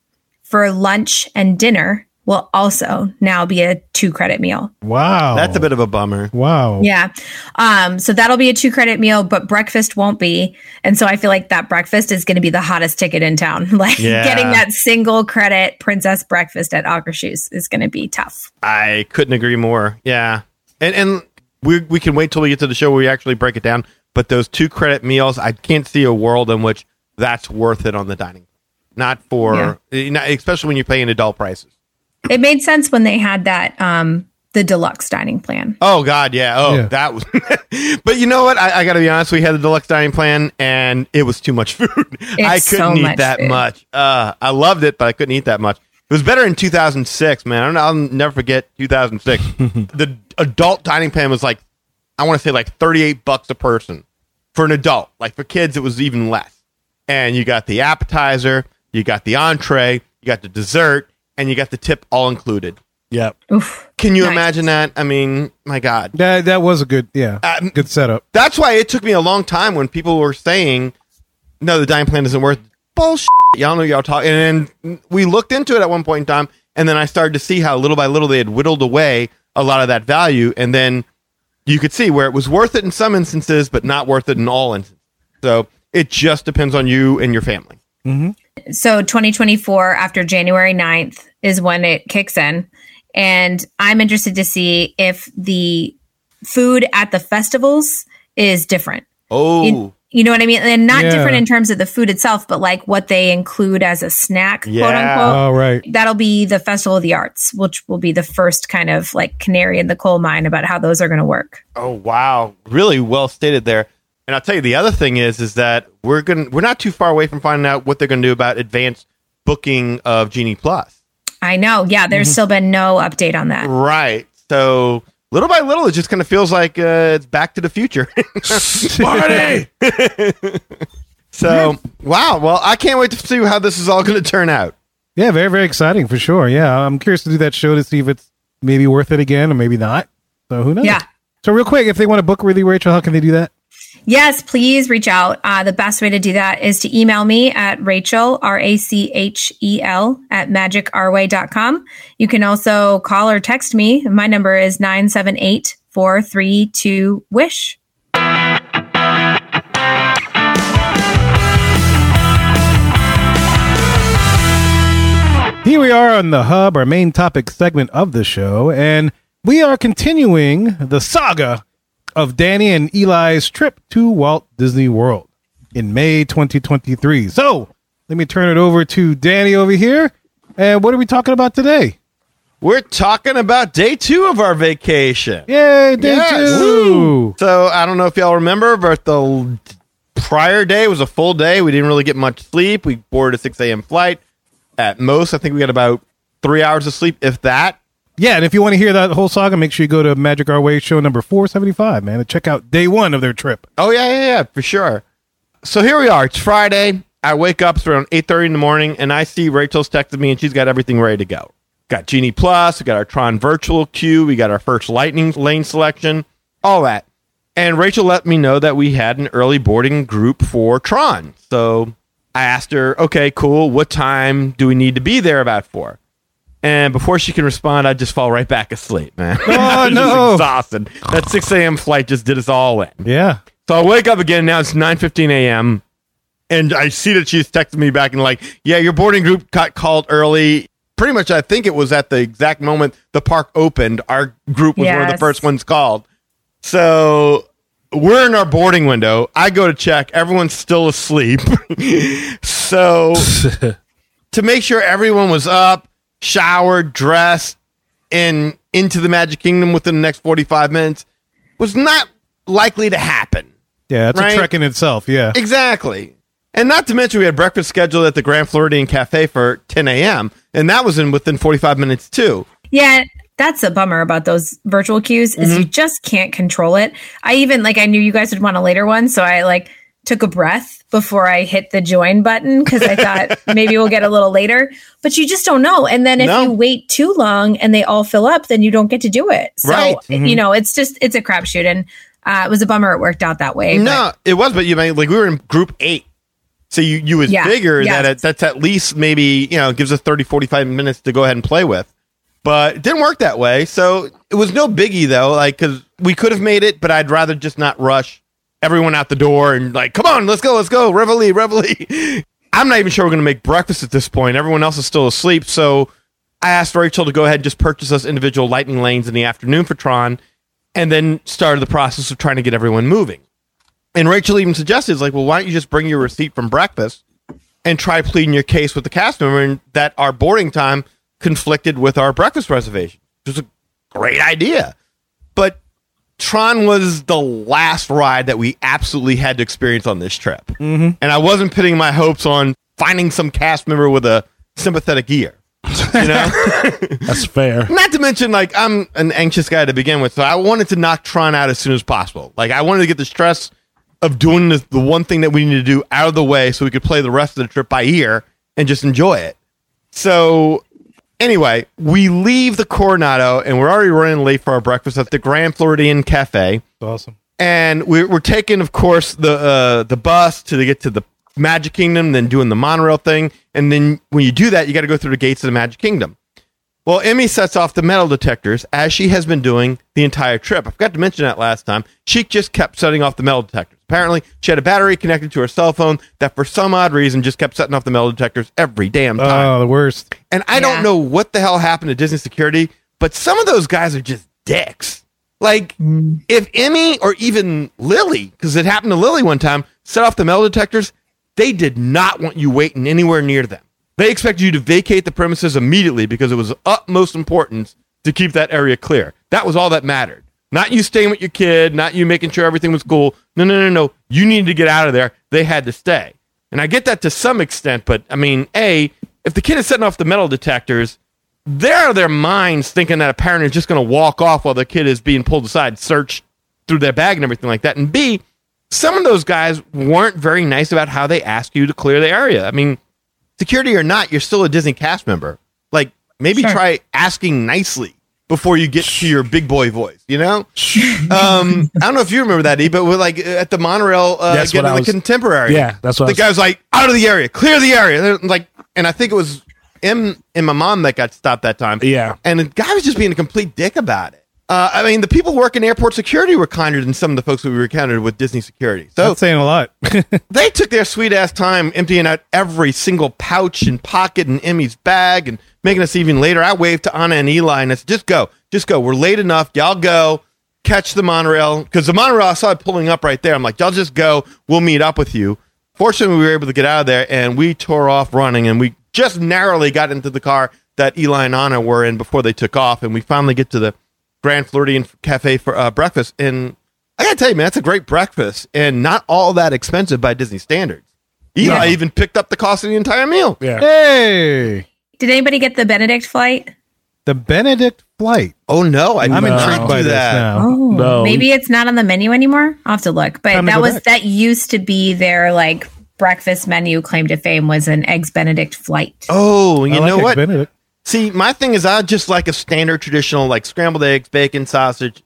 for lunch and dinner will also now be a two credit meal. Wow. That's a bit of a bummer. Wow. Yeah. Um, so that'll be a two credit meal, but breakfast won't be. And so I feel like that breakfast is going to be the hottest ticket in town. <laughs> like Yeah. getting that single credit princess breakfast at Akershus is going to be tough. I couldn't agree more. Yeah, and and we we can wait till we get to the show where we actually break it down. But those two credit meals, I can't see a world in which that's worth it on the dining. Not for, eh, not, especially when you're paying adult prices. It made sense when they had that, um, the deluxe dining plan. Oh God, yeah. Oh, Yeah. that was. <laughs> but you know what? I, I got to be honest. We had the deluxe dining plan, and it was too much <laughs> food. I couldn't so eat much that food. much. Uh, I loved it, but I couldn't eat that much. It was better in 2006, man. I don't know, I'll never forget 2006. <laughs> the adult dining plan was like, I want to say like 38 bucks a person for an adult. Like for kids, it was even less. And you got the appetizer, you got the entree, you got the dessert, and you got the tip all included. Yep. Oof. Can you Nice. imagine that? I mean, my God. That that was a good yeah Um, good setup. That's why it took me a long time when people were saying, "No, the dining plan isn't worth bullshit." Y'all know y'all talk, and then we looked into it at one point in time, and then I started to see how little by little they had whittled away a lot of that value, and then you could see where it was worth it in some instances, but not worth it in all instances. So it just depends on you and your family. Mm-hmm. So 2024 after January 9th is when it kicks in. And I'm interested to see if the food at the festivals is different. Oh, You, you know what I mean? And not Yeah. different in terms of the food itself, but like what they include as a snack, quote unquote. Oh right. That'll be the Festival of the Arts, which will be the first kind of like canary in the coal mine about how those are going to work. Oh wow, really well stated there. And I'll tell you the other thing is is that we're going to we're not too far away from finding out what they're going to do about advanced booking of Genie Plus. I know. Yeah, there's mm-hmm. still been no update on that. Right. So little by little, it just kind of feels like uh, it's Back to the Future. <laughs> Party. <laughs> so wow. Well, I can't wait to see how this is all going to turn out. Yeah, very very exciting for sure. Yeah, I'm curious to do that show to see if it's maybe worth it again or maybe not. So who knows? Yeah. So real quick, if they want to book with you, Rachel, how can they do that? Yes, please reach out. Uh, the best way to do that is to email me at Rachel, R A C H E L, at magicourway.com. You can also call or text me. My number is 978 432 WISH. Here we are on the hub, our main topic segment of the show, and we are continuing the saga of Danny and Eli's trip to Walt Disney World in May 2023. So let me turn it over to Danny over here. And what are we talking about today? We're talking about day two of our vacation. Yay, day Yes. two. So I don't know if y'all remember, but the prior day was a full day. We didn't really get much sleep. We boarded a 6 a.m. flight. At most, I think we got about three hours of sleep, if that. Yeah, and if you want to hear that whole saga, make sure you go to Magic Our Way show number 475, man, and check out day one of their trip. Oh yeah, yeah, yeah, for sure. So here we are. It's Friday. I wake up it's around eight thirty in the morning, and I see Rachel's texted me, and she's got everything ready to go. Got Genie Plus, we got our Tron Virtual Queue, we got our first Lightning Lane selection, all that. And Rachel let me know that we had an early boarding group for Tron. So I asked her, okay, cool. What time do we need to be there about for? And before she can respond, I just fall right back asleep, man. Oh, <laughs> I was just no. exhausted. That 6 a.m. flight just did us all in. Yeah. So I wake up again. Now it's 9:15 a.m. And I see that she's texting me back and like, yeah, your boarding group got called early. Pretty much, I think it was at the exact moment the park opened. Our group was one of the first ones called. So we're in our boarding window. I go to check. Everyone's still asleep. <laughs> so <laughs> to make sure everyone was up, showered, dressed, and into the Magic Kingdom within the next 45 minutes was not likely to happen. Yeah, it's Right. a trek in itself. Yeah. Exactly. And not to mention, we had breakfast scheduled at the Grand Floridian Cafe for 10 a.m., and that was in within 45 minutes, too. Yeah, that's a bummer about those virtual queues is Mm-hmm. you just can't control it. I even like I knew you guys would want a later one, so I like took a breath before I hit the join button because I thought <laughs> maybe we'll get a little later. But you just don't know. And then if No. you wait too long and they all fill up, then you don't get to do it. So Right. Mm-hmm. you know, it's just it's a crapshoot, and uh, it was a bummer it worked out that way. No, it was, but you mean like we were in group eight. So you, you would Yeah, figure yeah. that it, that's at least maybe, you know, gives us 30, 45 minutes to go ahead and play with. But it didn't work that way. So it was no biggie though, like, cause we could have made it, but I'd rather just not rush everyone out the door and like, come on, let's go, let's go, reveille, reveille. <laughs> I'm not even sure we're going to make breakfast at this point. Everyone else is still asleep. So I asked Rachel to go ahead and just purchase us individual lightning lanes in the afternoon for Tron and then started the process of trying to get everyone moving. And Rachel even suggested, like, well, why don't you just bring your receipt from breakfast and try pleading your case with the cast member and that our boarding time conflicted with our breakfast reservation? Which was a great idea. Tron was the last ride that we absolutely had to experience on this trip. Mm-hmm. And I wasn't putting my hopes on finding some cast member with a sympathetic ear. You know? <laughs> That's fair. Not to mention, like, I'm an anxious guy to begin with, so I wanted to knock Tron out as soon as possible. Like, I wanted to get the stress of doing the, the one thing that we need to do out of the way so we could play the rest of the trip by ear and just enjoy it. So, anyway, we leave the Coronado and we're already running late for our breakfast at the Grand Floridian Cafe Awesome. and we're, we're taking, of course, the uh, the bus to get to the Magic Kingdom, then doing the monorail thing, and then when you do that, you got to go through the gates of the Magic Kingdom. Well, Emmy sets off the metal detectors as she has been doing the entire trip. I forgot to mention that last time. She just kept setting off the metal detectors. Apparently, she had a battery connected to her cell phone that, for some odd reason, just kept setting off the metal detectors every damn time. Oh, the worst. And I Yeah. don't know what the hell happened to Disney security, but some of those guys are just dicks. Like, mm. if Emmy or even Lily, because it happened to Lily one time, set off the metal detectors, they did not want you waiting anywhere near them. They expected you to vacate the premises immediately because it was utmost importance to keep that area clear. That was all that mattered. Not you staying with your kid, not you making sure everything was cool. No, no, no, no. You needed to get out of there. They had to stay. And I get that to some extent, but I mean, A, if the kid is setting off the metal detectors, there are their minds thinking that a parent is just going to walk off while the kid is being pulled aside, searched through their bag and everything like that. And B, some of those guys weren't very nice about how they ask you to clear the area. I mean, security or not, you're still a Disney cast member. Like, maybe Sure. try asking nicely before you get to your big boy voice, you know? <laughs> um, I don't know if you remember that, E, but we're like at the monorail, uh, That's getting I the was- contemporary. Yeah, that's what I the was- guy was like, out of the area, clear the area. They're Like, and I think it was him and my mom that got stopped that time. Yeah. And the guy was just being a complete dick about it. Uh, I mean, the people working airport security were kinder than some of the folks we encountered with Disney security. So That's saying a lot. <laughs> they took their sweet ass time emptying out every single pouch and pocket in Emmy's bag and making us even later. I waved to Anna and Eli and I said, just go, just go. We're late enough. Y'all go catch the monorail because the monorail I saw it pulling up right there. I'm like, y'all just go. We'll meet up with you. Fortunately, we were able to get out of there and we tore off running and we just narrowly got into the car that Eli and Anna were in before they took off. And we finally get to the Grand Floridian Cafe for uh, breakfast. And I gotta tell you, man, that's a great breakfast and not all that expensive by Disney standards. Eli even picked up the cost of the entire meal. Yeah. hey, Did anybody get the Benedict flight? the Benedict flight. Oh no, I I'm did intrigued do by this that. now. Oh, No. maybe it's not on the menu anymore. I'll have to look. But Time that was back. that used to be their like breakfast menu claim to fame was an eggs Benedict flight. Oh, you I like know Eggs what? Benedict. See, my thing is, I just like a standard traditional, like scrambled eggs, bacon, sausage,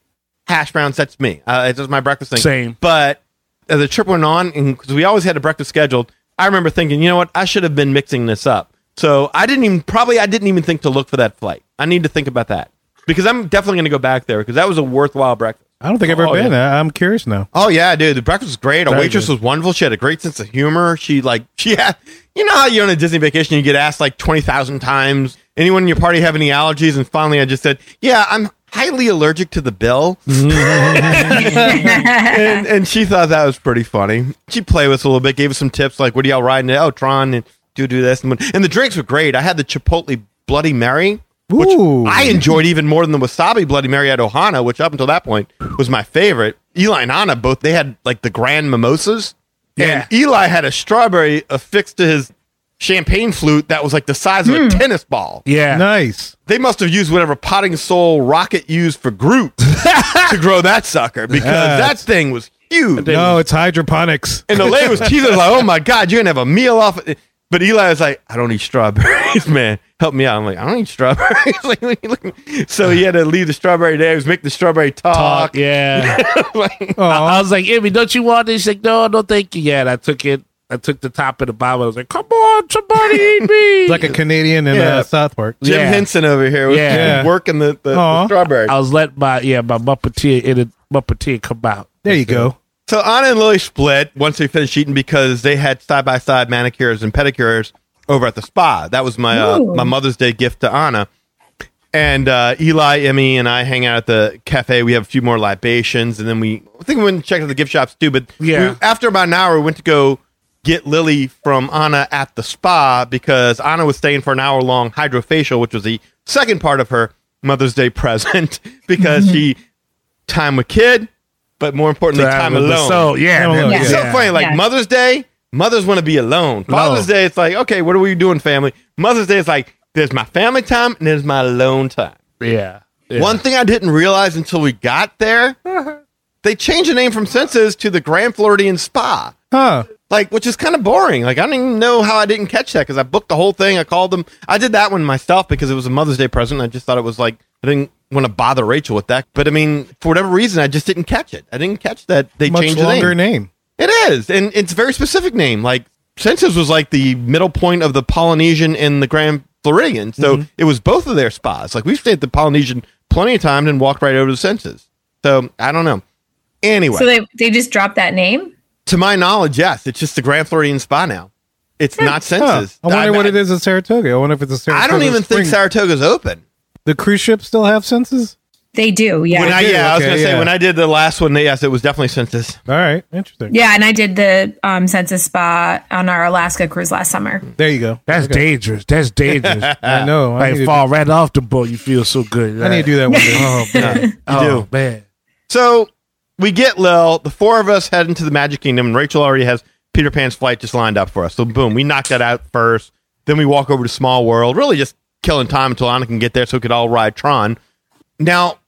hash browns. That's me. Uh, it's just my breakfast thing. Same. But as the trip went on, and because we always had a breakfast scheduled, I remember thinking, you know what? I should have been mixing this up. So I didn't even probably I didn't even think to look for that flight. I need to think about that because I'm definitely going to go back there because that was a worthwhile breakfast. I don't think I've ever Oh, been. yeah. I- I'm curious now. Oh yeah, dude, the breakfast was great. Our waitress was wonderful. She had a great sense of humor. She like <laughs> she had, you know how you're on a Disney vacation, you get asked like twenty thousand times. Anyone in your party have any allergies? And finally, I just said, yeah, I'm highly allergic to the bill. <laughs> and, and she thought that was pretty funny. She played with us a little bit, gave us some tips like, what are y'all riding? Oh, Tron, and do do this. And, and the drinks were great. I had the Chipotle Bloody Mary, which Ooh. I enjoyed even more than the Wasabi Bloody Mary at Ohana, which up until that point was my favorite. Eli and Anna both, they had like the grand mimosas. Yeah. And Eli had a strawberry affixed to his champagne flute that was like the size of a hmm. tennis ball. Yeah. Nice. They must have used whatever potting soul rocket used for Groot <laughs> to grow that sucker because that thing was huge. No, it's hydroponics. And the lady was <laughs> teasing like, "Oh my god, you're gonna have a meal off." it." But Eli was like, "I don't eat strawberries, <laughs> man. Help me out." I'm like, "I don't eat strawberries." like, look, look. so he had to leave the strawberry there. He was making the strawberry talk. Talk, yeah. Like, I, I was like, Amy, don't you want this? She's like, no, no, thank you. Yeah, and I took it. I took the top of the bottle. I was like, come on, somebody eat me. <laughs> like a Canadian in Yeah. uh, South Park. Jim Yeah. Henson over here was Yeah. working the, the, the strawberry. I was letting my yeah my Muppeteer in a Muppeteer come out. There you go. So Anna and Lily split once they finished eating because they had side by side manicures and pedicures over at the spa. That was my uh, my Mother's Day gift to Anna. And uh, Eli, Emmy, and I hang out at the cafe. We have a few more libations, and then we I think we went and checked out the gift shops too. But Yeah. we- after about an hour, we went to go get Lily from Anna at the spa because Anna was staying for an hour long hydrofacial, which was the second part of her Mother's Day <laughs> present because she time with kid, but more importantly, time alone. So yeah, Time man. alone, It's so funny. Like Yeah. Mother's Day, mothers want to be alone. Father's Day, it's like, okay, what are we doing, family? Mother's Day, it's like, there's my family time and there's my alone time. yeah. yeah. One thing I didn't realize until we got there, <laughs> they changed the name from Senses to the Grand Floridian Spa. Huh. Like, which is kind of boring. Like, I don't even know how I didn't catch that because I booked the whole thing. I called them. I did that one myself because it was a Mother's Day present. I just thought it was like, I didn't want to bother Rachel with that. But I mean, for whatever reason, I just didn't catch it. I didn't catch that they Much changed the name. name. It is, and it's a very specific name. Like Senses was like the middle point of the Polynesian and the Grand Floridian, so Mm-hmm. it was both of their spas. Like we've stayed at the Polynesian plenty of times and walked right over to Senses. So I don't know. Anyway, So they they just dropped that name. To my knowledge, yes, it's just the Grand Floridian Spa now. It's not Huh. Senses. I wonder what it is at Saratoga. I wonder if it's a Saratoga. I don't even think Spring. Saratoga's open. the cruise ships still have senses. They do, yeah. When I, do? yeah, I was gonna say when I did the last one, yes, it was definitely Senses. All right, interesting. yeah, and I did the um, Senses spa on our Alaska cruise last summer. There you go. That's dangerous. That's dangerous. <laughs> I know. I need, like to, fall right off the boat. You feel so good. I need to do that one day. Oh <laughs> man. oh do. man. So we get Lil. The four of us head into the Magic Kingdom, and Rachel already has Peter Pan's flight just lined up for us. So boom, we knock that out first. Then we walk over to Small World, really just killing time until Anna can get there so we could all ride Tron. Now,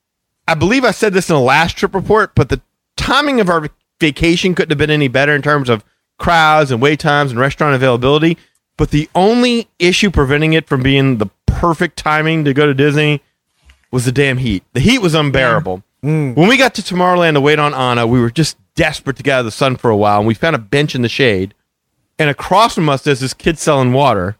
I believe I said this in the last trip report, but the timing of our vacation couldn't have been any better in terms of crowds and wait times and restaurant availability. But the only issue preventing it from being the perfect timing to go to Disney was the damn heat. The heat was unbearable. Mm. When we got to Tomorrowland to wait on Anna, we were just desperate to get out of the sun for a while, and we found a bench in the shade. And across from us, there's this kid selling water.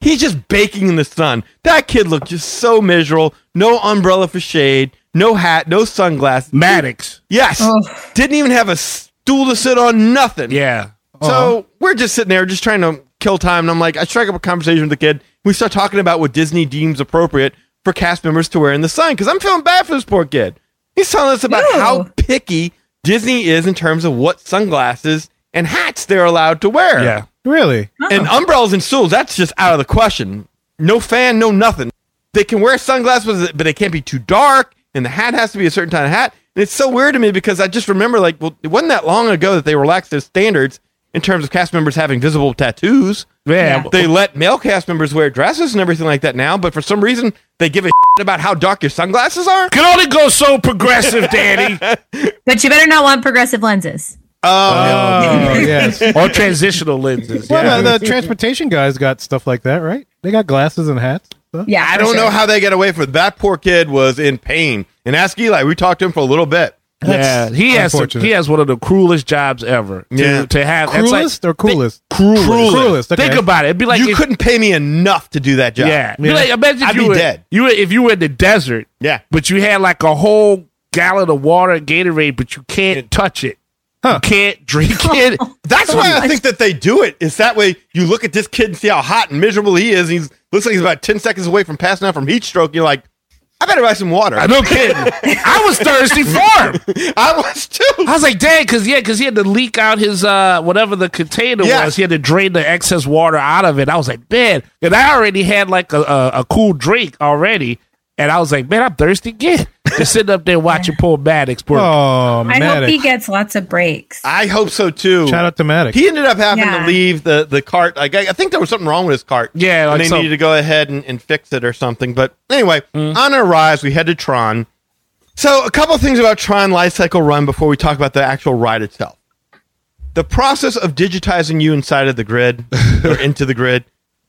He's just baking in the sun. That kid looked just so miserable. No umbrella for shade, no hat, no sunglasses. Maddox. Yes. Oh. Didn't even have a stool to sit on, nothing. Yeah. So uh-huh. we're just sitting there, just trying to kill time. And I'm like, I strike up a conversation with the kid. We start talking about what Disney deems appropriate for cast members to wear in the sun because I'm feeling bad for this poor kid. He's telling us about Ew. how picky Disney is in terms of what sunglasses and hats they're allowed to wear. Yeah. Really? Uh-uh. And umbrellas and stools, that's just out of the question. No fan, no nothing. They can wear sunglasses, but they can't be too dark, and the hat has to be a certain kind of hat. And it's so weird to me because I just remember, like, well, it wasn't that long ago that they relaxed their standards in terms of cast members having visible tattoos. Yeah. Yeah. They let male cast members wear dresses and everything like that now, but for some reason, they give a shit about how dark your sunglasses are. Can only go so progressive, Danny. <laughs> But you better not want progressive lenses. Oh, oh <laughs> yes. or transitional lenses. Well, yeah. the, the transportation guys got stuff like that, right? They got glasses and hats. Stuff. Yeah, I don't know how they get away from. That poor kid was in pain. And ask Eli. We talked to him for a little bit. Yeah, he has he has one of the cruelest jobs ever. To, Yeah. to have that's like- Cruelest or coolest? cruelest. Cruelest, okay. Think about it. It'd be like you if- couldn't pay me enough to do that job. Yeah. Yeah. like, imagine I'd you be were, dead. You were, if you were in the desert. Yeah. But you had like a whole gallon of water, Gatorade, but you can't touch it. Huh. You can't drink <laughs> it. That's why I <laughs> think that they do it. Is that way you look at this kid and see how hot and miserable he is. He's looks like he's about ten seconds away from passing out from heat stroke. You're like, I better buy some water. I'm no kidding. <laughs> I was thirsty for him. I was too. I was like, dang, because yeah, because he had to leak out his uh whatever the container Yes. was. He had to drain the excess water out of it. I was like, man, and I already had like a, a, a cool drink already, and I was like, man, I'm thirsty again. Just sitting up there watching poor Maddox. Poor, Oh, I hope he Matic. gets lots of breaks. I hope so too. Shout out to Matic. He ended up having Yeah. to leave the, the cart. Like, I, I think there was something wrong with his cart. Yeah, and like they so- needed to go ahead and, and fix it or something. But anyway, Mm. on our rise, we head to Tron. So, a couple of things about Tron Lightcycle Run before we talk about the actual ride itself. The process of digitizing you inside of the grid <laughs> or into the grid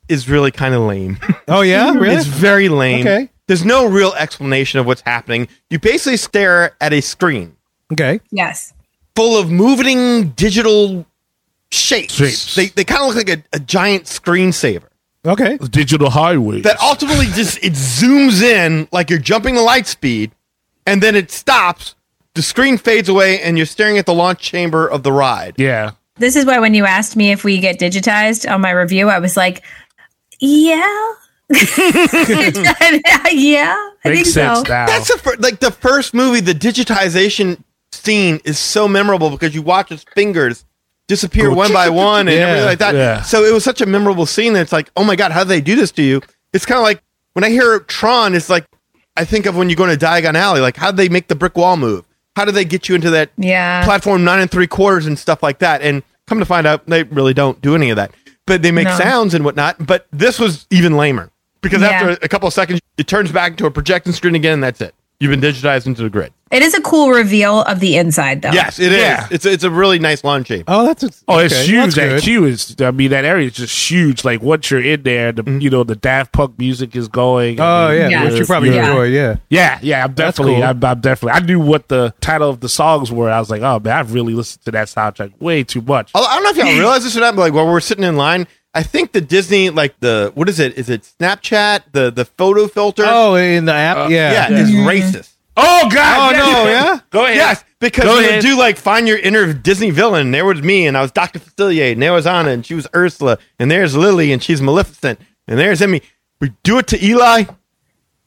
is really kind of lame. oh, yeah? <laughs> Really? It's very lame. Okay. There's no real explanation of what's happening. You basically stare at a screen okay. Yes. full of moving digital shapes. Shapes. They, they kind of look like a, a giant screensaver Okay. digital highway. that ultimately just it zooms in like you're jumping the light speed, and then it stops. The screen fades away, and you're staring at the launch chamber of the ride. yeah. This is why when you asked me if we get digitized on my review, I was like, yeah. <laughs> yeah. I think Makes sense so. now. That's the fir- like the first movie. The digitization scene is so memorable because you watch his fingers disappear one by one and Yeah, everything like that. yeah. So it was such a memorable scene that it's like, oh my god, how did they do this to you? It's kind of like when I hear Tron, it's like I think of when you go into Diagon Alley. Like, how did they make the brick wall move? How did they get you into that Yeah. platform nine and three quarters and stuff like that? And come to find out, they really don't do any of that. But they make No. sounds and whatnot. But this was even lamer because Yeah. after a couple of seconds, it turns back into a projection screen again. And that's it. You've been digitized into the grid. It is a cool reveal of the inside, though. Yes, it is. Yeah. It's a, it's a really nice lawn shape. Oh, that's Oh, it's okay, huge. That queue is. I mean, that area is just huge. Like once you're in there, the mm-hmm. you know the Daft Punk music is going. Oh, yeah. Yeah. Which you probably Yeah. enjoy, yeah. yeah, yeah. I'm definitely. cool. I'm, I'm definitely. I knew what the title of the songs were. I was like, oh man, I've really listened to that soundtrack way too much. I don't know if y'all realize this or not, but like while we're sitting in line, I think the Disney, like the, what is it? Is it Snapchat? The the photo filter? Oh, in the app? Uh, yeah. yeah, is racist. Oh God! Oh, no, yeah? Go ahead. Yes, because Go we ahead. would do like find your inner Disney villain. And there was me, and I was Doctor Facilier, and there was Anna, and she was Ursula, and there's Lily, and she's Maleficent, and there's Emmy. We do it to Eli.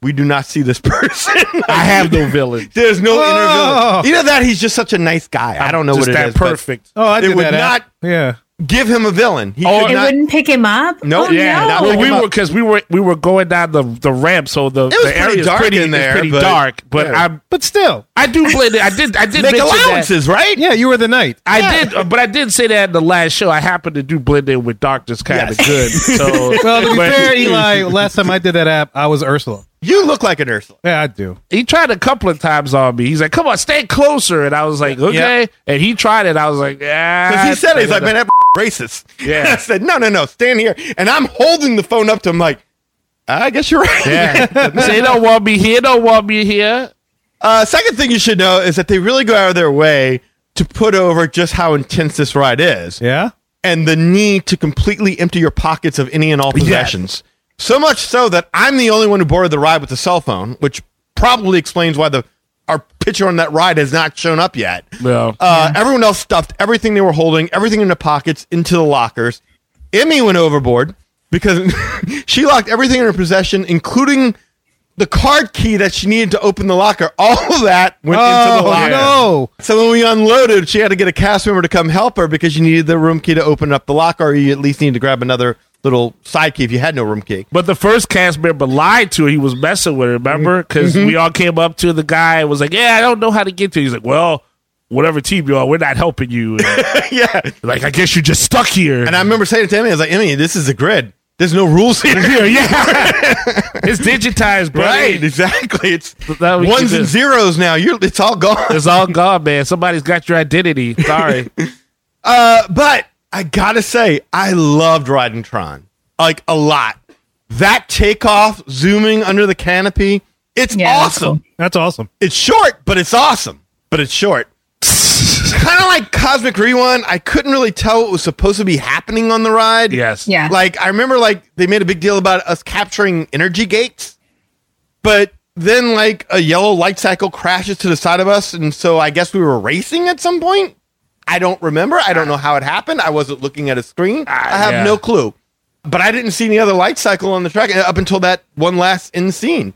We do not see this <laughs> person. I have no villain. <laughs> There's no Oh. inner villain. Oh. Either that, he's just such a nice guy. I don't know Just what it that is, but perfect. Oh, I It did would that app. not- Yeah. Give him a villain. He Oh, could It not. wouldn't pick him up. Nope. Oh, Yeah, no. that Well, we were because we were we were going down the the ramp, so the was the area is dark pretty, in there, pretty but- dark. But Yeah. I'm But still, I do blend it. I did I did Make mention that. allowances, right? yeah, you were the knight. I did, uh, but I did say that in the last show. I happened to do blend in with darkness kind of Yes. good. So, <laughs> Well, to be but fair, Eli, last time I did that app, I was Ursula. You look like an Ursula. Yeah, I do. he tried a couple of times on me. He's like, "Come on, stay closer," and I was like, "Okay." And he tried it. I was like, "Yeah." Because he said it. He's like, man, that racist. <laughs> Yeah. I said, no, no, no, stand here. And I'm holding the phone up to him like, I guess you're right. yeah." <laughs> Say, "Don't want me here. Don't want me here." Uh, second thing you should know is that they really go out of their way to put over just how intense this ride is. Yeah? and the need to completely empty your pockets of any and all possessions. So much so that I'm the only one who boarded the ride with a cell phone, which probably explains why the our picture on that ride has not shown up yet. Well, Uh, Everyone else stuffed everything they were holding, everything in the pockets, into the lockers. Emmy went overboard because <laughs> she locked everything in her possession, including the card key that she needed to open the locker. All of that went into the Oh, locker. no. So when we unloaded, she had to get a cast member to come help her because you needed the room key to open up the locker, or you at least needed to grab another little side key if you had no room key. But the first cast member lied to her. He was messing with her, remember? Because Mm-hmm. we all came up to the guy and was like, Yeah, I don't know how to get to you. He's like, Well, whatever team you are, we're not helping you. <laughs> Yeah. like, I guess you're just stuck here. And I remember saying to Emmy, I was like, Emmy, this is a grid. There's no rules here. <laughs> yeah, <laughs> it's digitized, bro. Right, exactly. It's ones and zeros now. You're it's all gone. It's all gone, man. Somebody's got your identity. Sorry. Uh, but I gotta say, I loved riding Tron like a lot. That takeoff, zooming under the canopy, it's Yeah, that's awesome. cool. That's awesome. It's short, but it's awesome. But it's short. kind of like Cosmic Rewind. I couldn't really tell what was supposed to be happening on the ride. Yes. Yeah. Like I remember, like they made a big deal about us capturing energy gates, but then like a yellow light cycle crashes to the side of us, and so I guess we were racing at some point. I don't remember. I don't know how it happened. I wasn't looking at a screen. Ah, I have yeah. no clue. But I didn't see any other light cycle on the track uh, up until that one last end scene.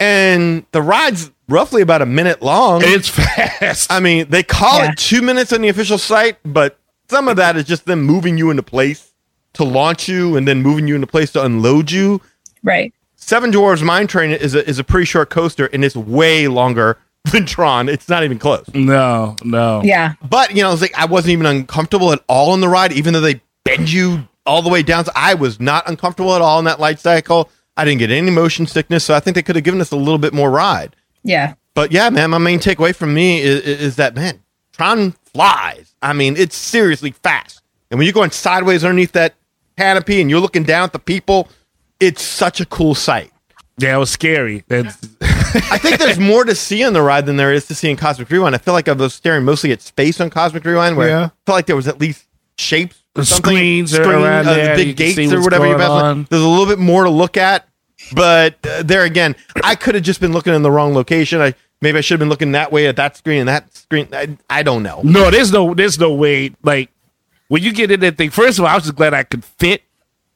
And the ride's roughly about a minute long. It's <laughs> fast. I mean, they call Yeah. it two minutes on the official site, but some of that is just them moving you into place to launch you and then moving you into place to unload you. Right. Seven Dwarfs Mine Train is a, is a pretty short coaster and it's way longer than Tron. It's not even close. no, no. Yeah. But, you know, it's like I wasn't even uncomfortable at all on the ride, even though they bend you all the way down. So I was not uncomfortable at all in that light cycle. I didn't get any motion sickness, so I think they could have given us a little bit more ride. Yeah. But yeah, man, my main takeaway from me is, is that man, Tron flies. I mean, it's seriously fast. And when you're going sideways underneath that canopy and you're looking down at the people, it's such a cool sight. Yeah, it was scary. I think there's <laughs> more to see on the ride than there is to see in Cosmic Rewind. I feel like I was staring mostly at space on Cosmic Rewind, where Yeah. I felt like there was at least shapes, or something, screens are around uh, there, the big gates or whatever. you're about. There's a little bit more to look at, but uh, there again, I could have just been looking in the wrong location. I maybe I should have been looking that way at that screen and that screen. I, I don't know. no, there's no, there's no way. Like when you get in that thing. First of all, I was just glad I could fit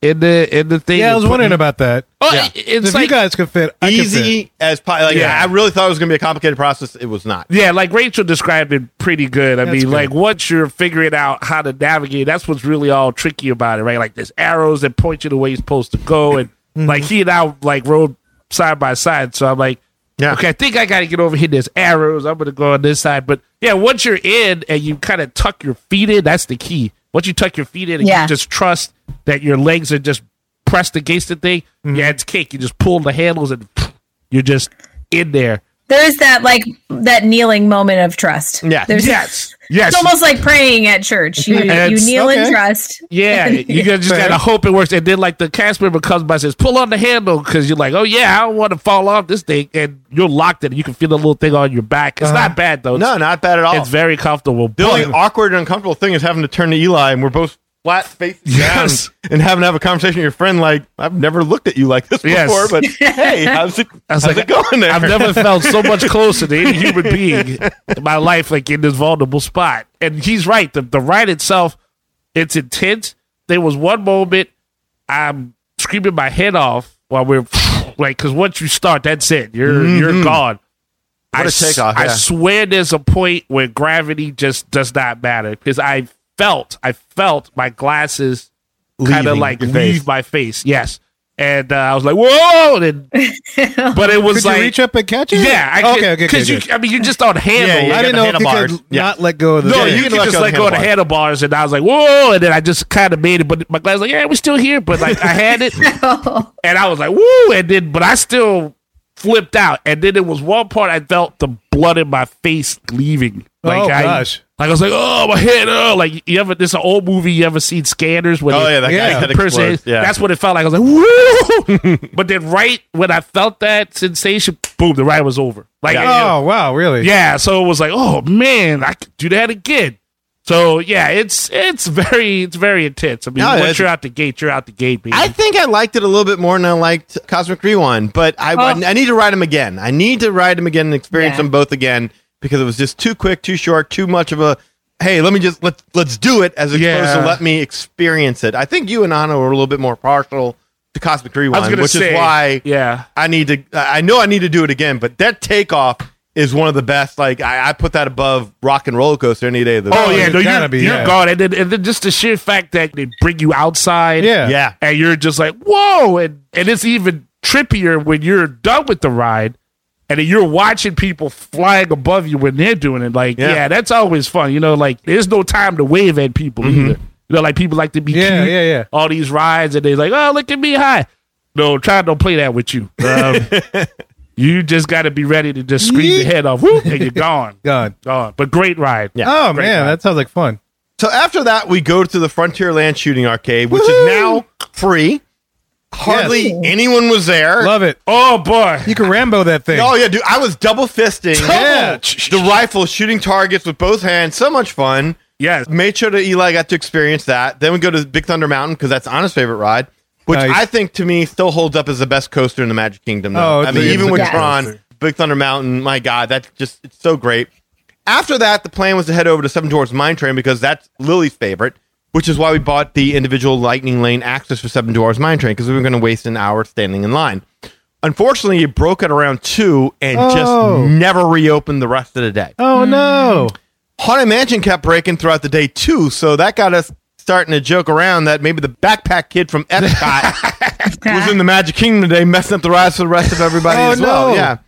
in the in the thing. Yeah, I was put- wondering about that. Oh, Yeah. it- it's if like you guys could fit, I could fit. Easy as po- like Yeah. I really thought it was going to be a complicated process. It was not. Yeah, like Rachel described it pretty good. I That's mean, good. like once you're figuring out how to navigate, that's what's really all tricky about it, right? Like there's arrows that point you the way you're supposed to go, and Mm-hmm. like he and I like rode side by side, so I'm like, Yeah. okay, I think I got to get over here. There's arrows. I'm gonna go on this side, but yeah, once you're in and you kind of tuck your feet in, that's the key. Once you tuck your feet in and Yeah. you just trust that your legs are just pressed against the thing, Mm-hmm. yeah, it's cake. You just pull the handles and you're just in there. There is that like that kneeling moment of trust. Yeah. There's, Yes, yes. It's almost like praying at church. You you kneel okay. in trust. Yeah, <laughs> you just Fair. gotta hope it works. And then like the cast member comes by and says, "Pull on the handle," because you're like, "Oh yeah, I don't want to fall off this thing," and you're locked in. You can feel the little thing on your back. It's not uh-huh. bad though. No, not bad at all. it's very comfortable. The only awkward and uncomfortable thing is having to turn to Eli, and we're both flat face <laughs> Yes. down, and having to have a conversation with your friend. Like, I've never looked at you like this Yes. before, but <laughs> hey, how's it, I was how's like, it going there? I've never <laughs> felt so much closer to any human being in my life, like in this vulnerable spot. And he's right. The the ride itself, it's intense. There was one moment I'm screaming my head off while we're <sighs> like, because once you start, that's it. You're you're gone. Mm-hmm. What I a takeoff, I yeah. swear there's a point where gravity just does not matter because I felt I felt my glasses kind of like leave face. my face. Yes. And uh, I was like, "Whoa!" And, <laughs> but it was Could like, you reach up and catch it? yeah, I okay, could, okay, because okay, you. I mean, you just don't handle. Yeah, yeah, I didn't the know if you handlebars. could Yeah. not let go of the. No, Yeah, you, you can can just let go of the handlebars, and I was like, "Whoa!" And then I just kind of made it, but my glass was like, "Yeah, we're still here," but like I had it, <laughs> and I was like, "Whoa!" And then, but I still flipped out, and then it was one part I felt the blood in my face leaving. Like Oh, I, gosh. Like I was like, "Oh, my head!" Oh, like you ever? This is an old movie. You ever seen Scanners? When Oh, they- yeah, that guy Yeah. head the person- Yeah. That's what it felt like. I was like, "Woo!" <laughs> but then, right when I felt that sensation, boom, the ride was over. Like, you know, Oh wow, really? yeah, so it was like, oh man, I could do that again. So yeah, it's it's very it's very intense. I mean, No, once you're out the gate, you're out the gate, baby. I think I liked it a little bit more than I liked Cosmic Rewind, but I, Oh. I need to ride them again. I need to ride them again and experience Yeah. them both again because it was just too quick, too short, too much of a hey, let me just let let's do it as opposed Yeah. to let me experience it. I think you and Anna were a little bit more partial to Cosmic I was Rewind, which say, is why yeah, I need to. I know I need to do it again, but that takeoff is one of the best. Like I, I put that above Rock and Roller Coaster any day of the oh yeah, no, you're, be, you're yeah. gone, and then, and then just the sheer fact that they bring you outside, Yeah. yeah. and you're just like, whoa, and and it's even trippier when you're done with the ride. And then you're watching people flying above you when they're doing it. Like, Yeah. yeah, that's always fun. You know, like there's no time to wave at people either. You know, like people like to be Yeah, cute. yeah, yeah. all these rides and they're like, oh, look at me high. No, try don't play that with you. Um, <laughs> you just got to be ready to just scream your head off, whoop, and you're <laughs> gone, gone, gone. But great ride. Yeah. Oh Great man, ride. that sounds like fun. So after that, we go to the Frontierland Shooting Arcade, which is now free. Hardly anyone was there. Love it. Oh boy. You can Rambo that thing. Oh yeah, dude! I was double fisting Yeah. the rifle, shooting targets with both hands. So much fun. Yes. Made sure that Eli got to experience that. Then we go to Big Thunder Mountain because that's Anna's favorite ride, which Nice. I think to me still holds up as the best coaster in the Magic Kingdom. Oh, Though. it's I mean, even with good Tron. Big Thunder Mountain, my God, that's just it's so great. After that, the plan was to head over to Seven Dwarfs Mine Train because that's Lily's favorite, which is why we bought the individual Lightning Lane access for Seven Dwarfs Mine Train because we were going to waste an hour standing in line. Unfortunately, it broke at around two and Oh. just never reopened the rest of the day. Oh hmm. no. Haunted Mansion kept breaking throughout the day too, so that got us starting to joke around that maybe the backpack kid from Epcot <laughs> was in the Magic Kingdom today, messing up the rides for the rest of everybody Oh, as well. no. Yeah.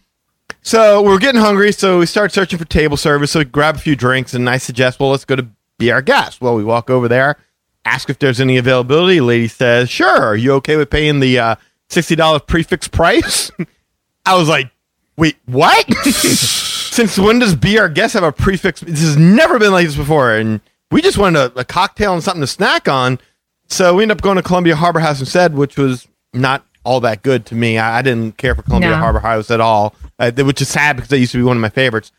So we we're getting hungry, so we start searching for table service. So we grab a few drinks, and I suggest, well, let's go to Be Our Guest. Well, we walk over there, ask if there's any availability. Lady says, sure. Are you okay with paying the uh, $60 prix fixe price? <laughs> I was like, wait, what? <laughs> Since when does Be Our Guest have a prix fixe? This has never been like this before. And we just wanted a, a cocktail and something to snack on. So we ended up going to Columbia Harbor House instead, which was not all that good to me. I, I didn't care for Columbia No. Harbor House at all, uh, which is sad because that used to be one of my favorites.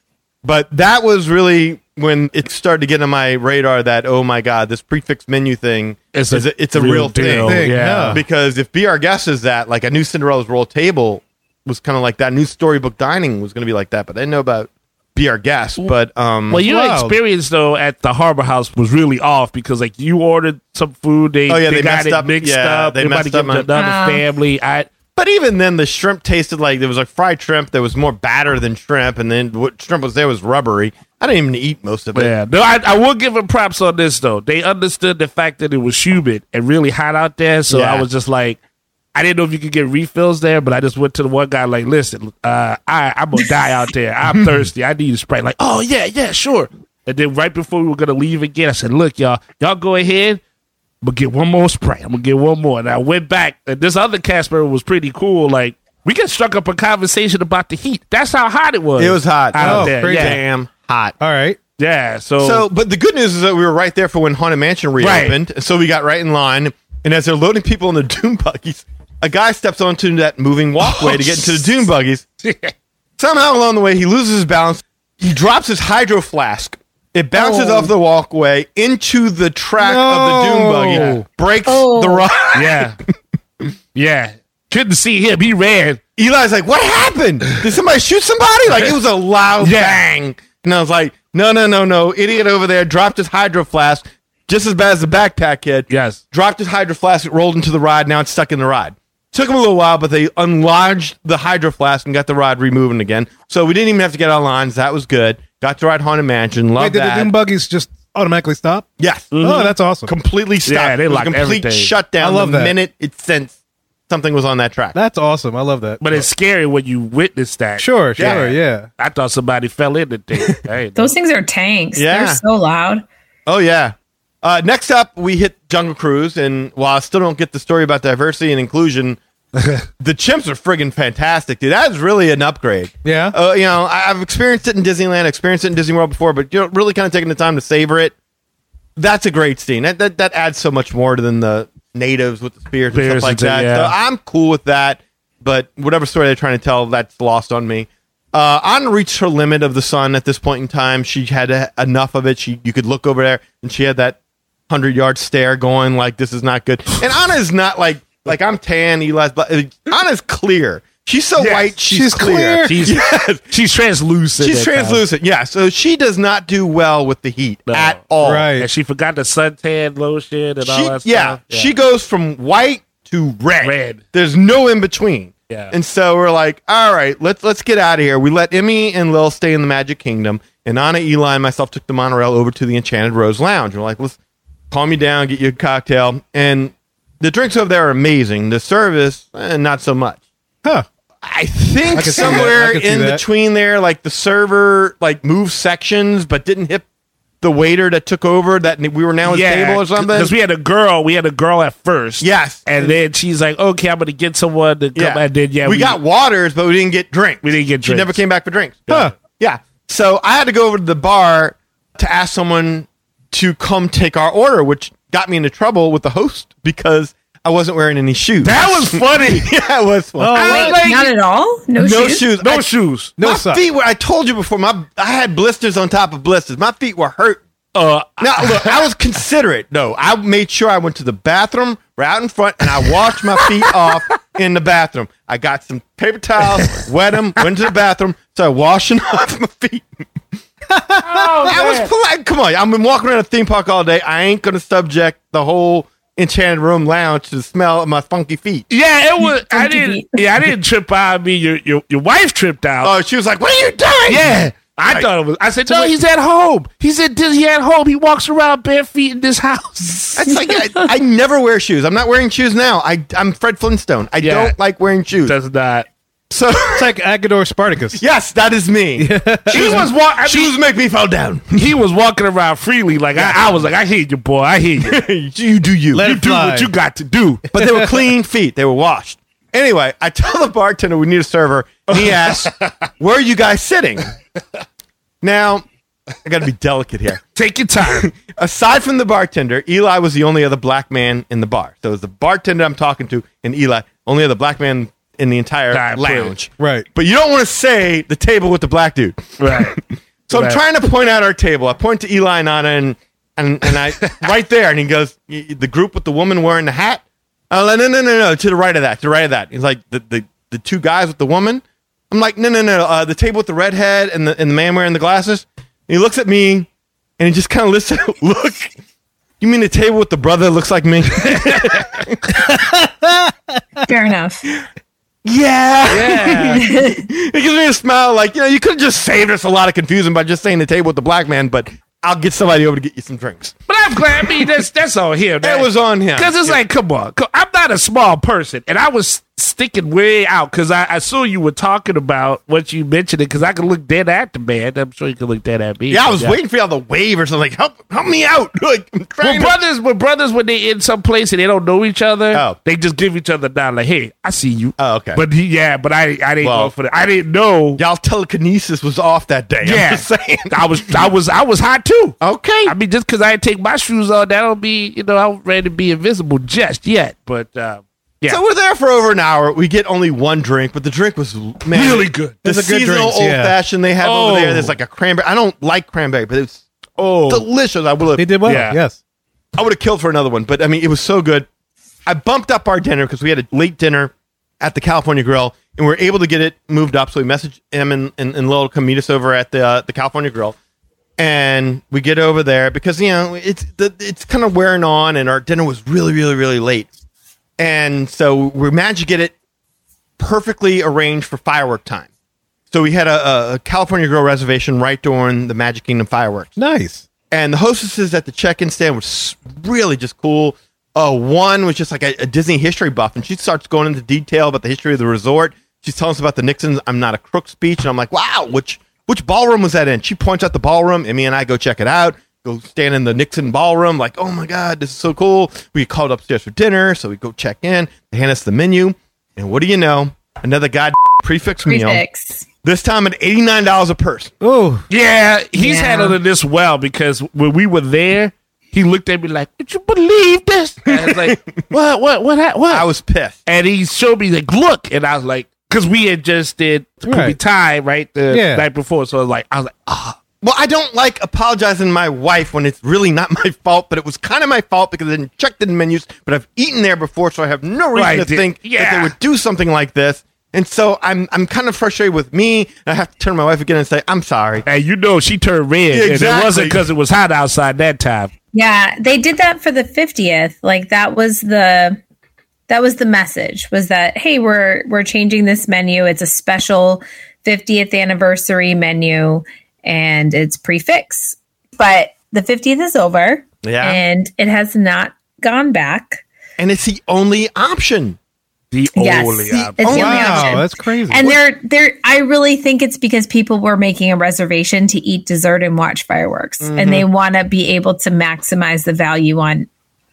But that was really when it started to get on my radar that oh my god, this prix fixe menu thing It's is a a, it's a real real, deal. thing. Yeah. Because if Be Our Guest is that, like a new Cinderella's Royal Table was kind of like that. New Storybook Dining was going to be like that, but I didn't know about Be Our Guest. But um, Well, your Wow. experience though at the Harbor House was really off because like you ordered some food, they Oh, yeah, they got messed it up. mixed Yeah, up. they Everybody messed up give it to my- another family. I But even then, the shrimp tasted like there was like fried shrimp. There was more batter than shrimp, and then what shrimp was there was rubbery. I didn't even eat most of it. yeah, no, I, I will give them props on this though. They understood the fact that it was humid and really hot out there, so Yeah. I was just like. I didn't know if you could get refills there, but I just went to the one guy like, listen, uh, I, I'm gonna die out there. I'm <laughs> thirsty. I need a Sprite. Like, oh yeah, yeah, sure. And then right before we were gonna leave again, I said, look, y'all, y'all go ahead. I'm gonna get one more Sprite. I'm gonna get one more. And I went back, and this other Casper was pretty cool. Like, we just struck up a conversation about the heat. That's how hot it was. It was hot. out Oh, there. crazy. Yeah, Damn hot. All right. yeah. So, So, but the good news is that we were right there for when Haunted Mansion reopened. So we got right in line. And as they're loading people in the <laughs> Doom buggies, a guy steps onto that moving walkway to get into the <laughs> Doom buggies. Somehow along the way, he loses his balance. He drops his hydro flask. It bounces Oh. off the walkway into the track of the Doom No. buggy, breaks Oh. the rod. yeah, <laughs> yeah. Couldn't see him. He ran. Eli's like, "What happened? Did somebody shoot somebody?" Like it was a loud Yeah. bang, and I was like, "No, no, no, no! Idiot over there dropped his hydro flask, just as bad as the backpack kid. Yes. dropped his hydro flask, it rolled into the ride. Now it's stuck in the ride. Took him a little while, but they unlodged the hydro flask and got the rod removing again. So we didn't even have to get on lines. That was good. Got to ride Haunted Mansion. Love Wait, did that. the Doom buggies just automatically stop? yes, Oh, that's awesome. completely stopped. Yeah, they it was a locked complete everything. shutdown. I love the that. minute it sensed something was on that track. That's awesome. I love that. But it's scary when you witness that. sure, sure, Yeah. yeah. I thought somebody fell in the thing. <laughs> Hey, Those things are tanks. Yeah. They're so loud. Oh yeah. Uh, next up, we hit Jungle Cruise, and while I still don't get the story about diversity and inclusion, <laughs> the chimps are friggin' fantastic, dude. That is really an upgrade. Yeah. Uh, you know, I, I've experienced it in Disneyland, experienced it in Disney World before, but you know, really kind of taking the time to savor it. That's a great scene. That that, that adds so much more than the natives with the spears and stuff like that. yeah. So I'm cool with that. But whatever story they're trying to tell, that's lost on me. Uh, Anna reached her limit of the sun at this point in time. She had uh, enough of it. She you could look over there, and she had that hundred yard stare going like this is not good. And Anna is not like like I'm tan. Eli's black. Anna's clear. She's so Yes, white. She's, she's clear. <laughs> She's Yes. she's translucent. She's at times. translucent. Yeah. So she does not do well with the heat No. at all. Right. And she forgot the suntan lotion and all She, that yeah, stuff. She goes from white to red. Red. There's no in between. Yeah. And so we're like, all right, let's let's get out of here. We let Emmy and Lil stay in the Magic Kingdom, and Anna, Eli, and myself took the monorail over to the Enchanted Rose Lounge. We're like, let's calm you down, get you a cocktail, and the drinks over there are amazing. The service, eh, not so much. Huh. I think I can see that. somewhere I can see in that. between there, like the server like moved sections but didn't hit the waiter that took over that we were now his table or something. Because we had a girl, we had a girl at first. Yes. And then she's like, okay, I'm going to get someone to come. yeah. And then, yeah, we, got waters, but we didn't get drinks. We didn't get She drinks. never came back for drinks. Huh. Yeah. So I had to go over to the bar to ask someone to come take our order, which got me into trouble with the host because I wasn't wearing any shoes. That was <laughs> funny. yeah, it was fun. Oh, Wait, like- not at all. No, shoes. no shoes. shoes. no I- shoes. No my socks. feet were. I told you before. My I had blisters on top of blisters. My feet were hurt. Uh, Now look, I was considerate. No, I made sure I went to the bathroom right out in front, and I washed my feet <laughs> off in the bathroom. I got some paper towels, wet them, went to the bathroom, started washing <laughs> off my feet. Oh, I was polite. Come on, I've been walking around a theme park all day. I ain't gonna subject the whole Enchanted Rose Lounge to the smell of my funky feet. yeah, it was. I didn't. Yeah, I didn't trip out. I mean, your your your wife tripped out. Oh, she was like, "What are you doing?" yeah. I thought it was. I said, no, he's at home. He said, he at home. He walks around bare feet in this house. It's like I, I never wear shoes. I'm not wearing shoes now. I I'm Fred Flintstone. I Yeah. don't like wearing shoes. Does not. So It's like Agador Spartacus. <laughs> yes, that is me. <laughs> She was walking. was make me fall down. <laughs> he was walking around freely. Like I, I was like, I hear you, boy. I hear you. you do you. Let you it do fly. what you got to do. but they were clean feet. They were washed. Anyway, I tell the bartender we need a server. And he asks, "Where are you guys sitting?" Now, I got to be delicate here. Take your time. Aside from the bartender, Eli was the only other black man in the bar. So it was the bartender I'm talking to and Eli, only other black man in the entire Entire lounge. Right. But you don't want to say the table with the black dude. right. <laughs> So I'm Right. trying to point out our table. I point to Eli and Anna, and and, and I <laughs> right there, and he goes, "Y- "The group with the woman wearing the hat." I'm like, "No, no, no, no, to the right of that, to the right of that." He's like, "The the, the two guys with the woman." I'm like, "No, no, no, uh, the table with the redhead and the and the man wearing the glasses." And he looks at me, and he just kind of listens. <laughs> Look, you mean the table with the brother looks like me? Fair enough. Yeah. Yeah. <laughs> It gives me a smile, like you know, you could have just saved us a lot of confusion by just saying the table with the black man, but I'll get somebody over to get you some drinks. But I'm glad. I mean, that's that's on him. That was on him. Because it's like, come on, co- I'm not a small person, and I was sticking way out because I, I saw you were talking about what you mentioned it because I could look dead at the man. I'm sure you could look dead at me. Yeah, I was waiting for y'all to wave or something. Like, help, help me out. <laughs> Like, I'm trying to- brothers, when brothers, when they in some place and they don't know each other, Oh. they just give each other down like, "Hey, I see you." Oh, okay. But he, yeah, but I, I didn't Well- go for that. I didn't know. y'all telekinesis was off that day. Yeah, I'm just saying. I was, I was, I was hot too. Okay. I mean, just because I didn't take my shoes on, that don't be, you know, I'm ready to be invisible just yet. But uh, yeah, So we're there for over an hour. We get only one drink, but the drink was man, Really good. The Those are good seasonal drinks, old yeah. fashioned they have over Oh. there. There's like a cranberry. I don't like cranberry, but it's oh, delicious. I would They have. did well. Yeah. Yes. I would have killed for another one, but I mean, it was so good. I bumped up our dinner because we had a late dinner at the California Grill, and we were able to get it moved up. So we messaged him and, and, and Lowell to come meet us over at the uh, the California Grill, and we get over there because you know it's the, it's kind of wearing on, and our dinner was really really really late, and so we managed to get it perfectly arranged for firework time. So we had a, a California Grill reservation right during the Magic Kingdom fireworks Nice. and the hostesses at the check-in stand was really just cool. Uh, one was just like a, a Disney history buff, and she starts going into detail about the history of the resort. She's telling us about the Nixons. I'm not a crook speech, and I'm like, wow, which which ballroom was that in? She points out the ballroom, and me and I go check it out. Go stand in the Nixon ballroom, like, oh my god, this is so cool. We called upstairs for dinner, so we go check in. They hand us the menu, and what do you know? Another god <laughs> prix fixe meal. This time at eighty nine dollars a person. Oh, yeah, he's Yeah. handling this well because when we were there, he looked at me like, "Would you believe this?" And I was like, <laughs> "What? What? What? What?" I was pissed. and he showed me like, "Look," and I was like, "Cause we had just did Kubi Right. Thai right the Yeah. night before, so I was like, I was like, ah, Well, I don't like apologizing to my wife when it's really not <laughs> my fault, but it was kind of my fault because I didn't check the menus. But I've eaten there before, so I have no reason Right, to di- think that yeah. they would do something like this. And so I'm I'm kind of frustrated with me. And I have to turn to my wife again and say, "I'm sorry." and you know she turned red, Yeah, and it wasn't because it was hot outside that time. Yeah, they did that for the 50th. Like that was the that was the message was that hey, we're we're changing this menu. It's a special 50th anniversary menu and it's prix fixe. But the 50th is over. Yeah. And it has not gone back. And it's the only option. The Yes. only It's option. the oh only wow, option. that's crazy. And they're they're I really think it's because people were making a reservation to eat dessert and watch fireworks. And mm-hmm. they want to be able to maximize the value on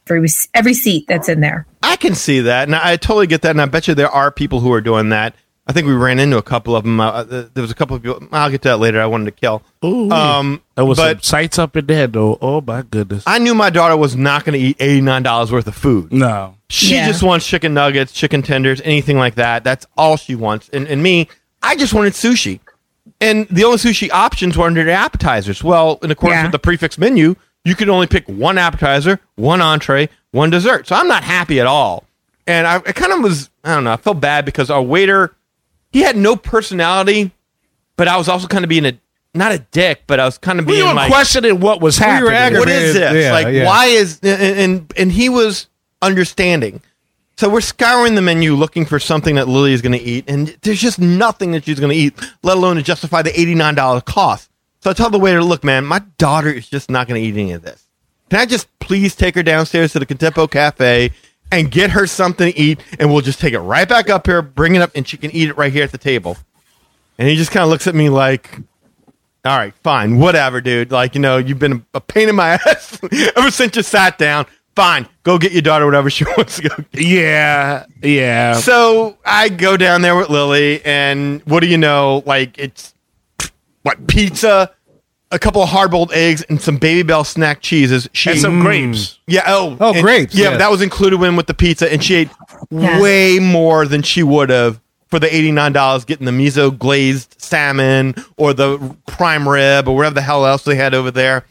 every, every seat that's in there. I can see that, and I totally get that, and I bet you there are people who are doing that. I think we ran into a couple of them. Uh, there was a couple of people. I'll get to that later. I wanted to kill. Ooh, Um, there was but some sights up in there though. Oh my goodness. I knew my daughter was not going to eat eighty nine dollars worth of food. no. She Yeah. just wants chicken nuggets, chicken tenders, anything like that. That's all she wants. And, and me, I just wanted sushi. And the only sushi options were under the appetizers. Well, in accordance Yeah. with the prix fixe menu, you could only pick one appetizer, one entree, one dessert. So I'm not happy at all. And I, I kind of was, I don't know, I felt bad because our waiter, he had no personality, but I was also kind of being a, not a dick, but I was kind of We being were like, questioning what was happening. what is this? Yeah, like, yeah. why is and, and and he was understanding. So we're scouring the menu looking for something that Lily is going to eat, and there's just nothing that she's going to eat, let alone to justify the eighty nine dollar cost. So I tell the waiter, "Look, man, my daughter is just not going to eat any of this. Can I just please take her downstairs to the Contempo Cafe and get her something to eat, and we'll just take it right back up here, bring it up, and she can eat it right here at the table." And he just kind of looks at me like, all right, fine, whatever, dude. Like, you know, you've been a pain in my <laughs> ass ever since you sat down. Fine, go get your daughter whatever she <laughs> wants to go. get. Yeah, yeah. So I go down there with Lily, and what do you know? Like, it's what pizza, a couple of hard boiled eggs, and some Babybel snack cheeses. She and some mm. grapes. yeah. Oh, Oh, and- grapes, Yeah, yes. that was included in with the pizza, and she ate Yes. way more than she would have for the eighty nine dollars getting the miso glazed salmon or the prime rib or whatever the hell else they had over there.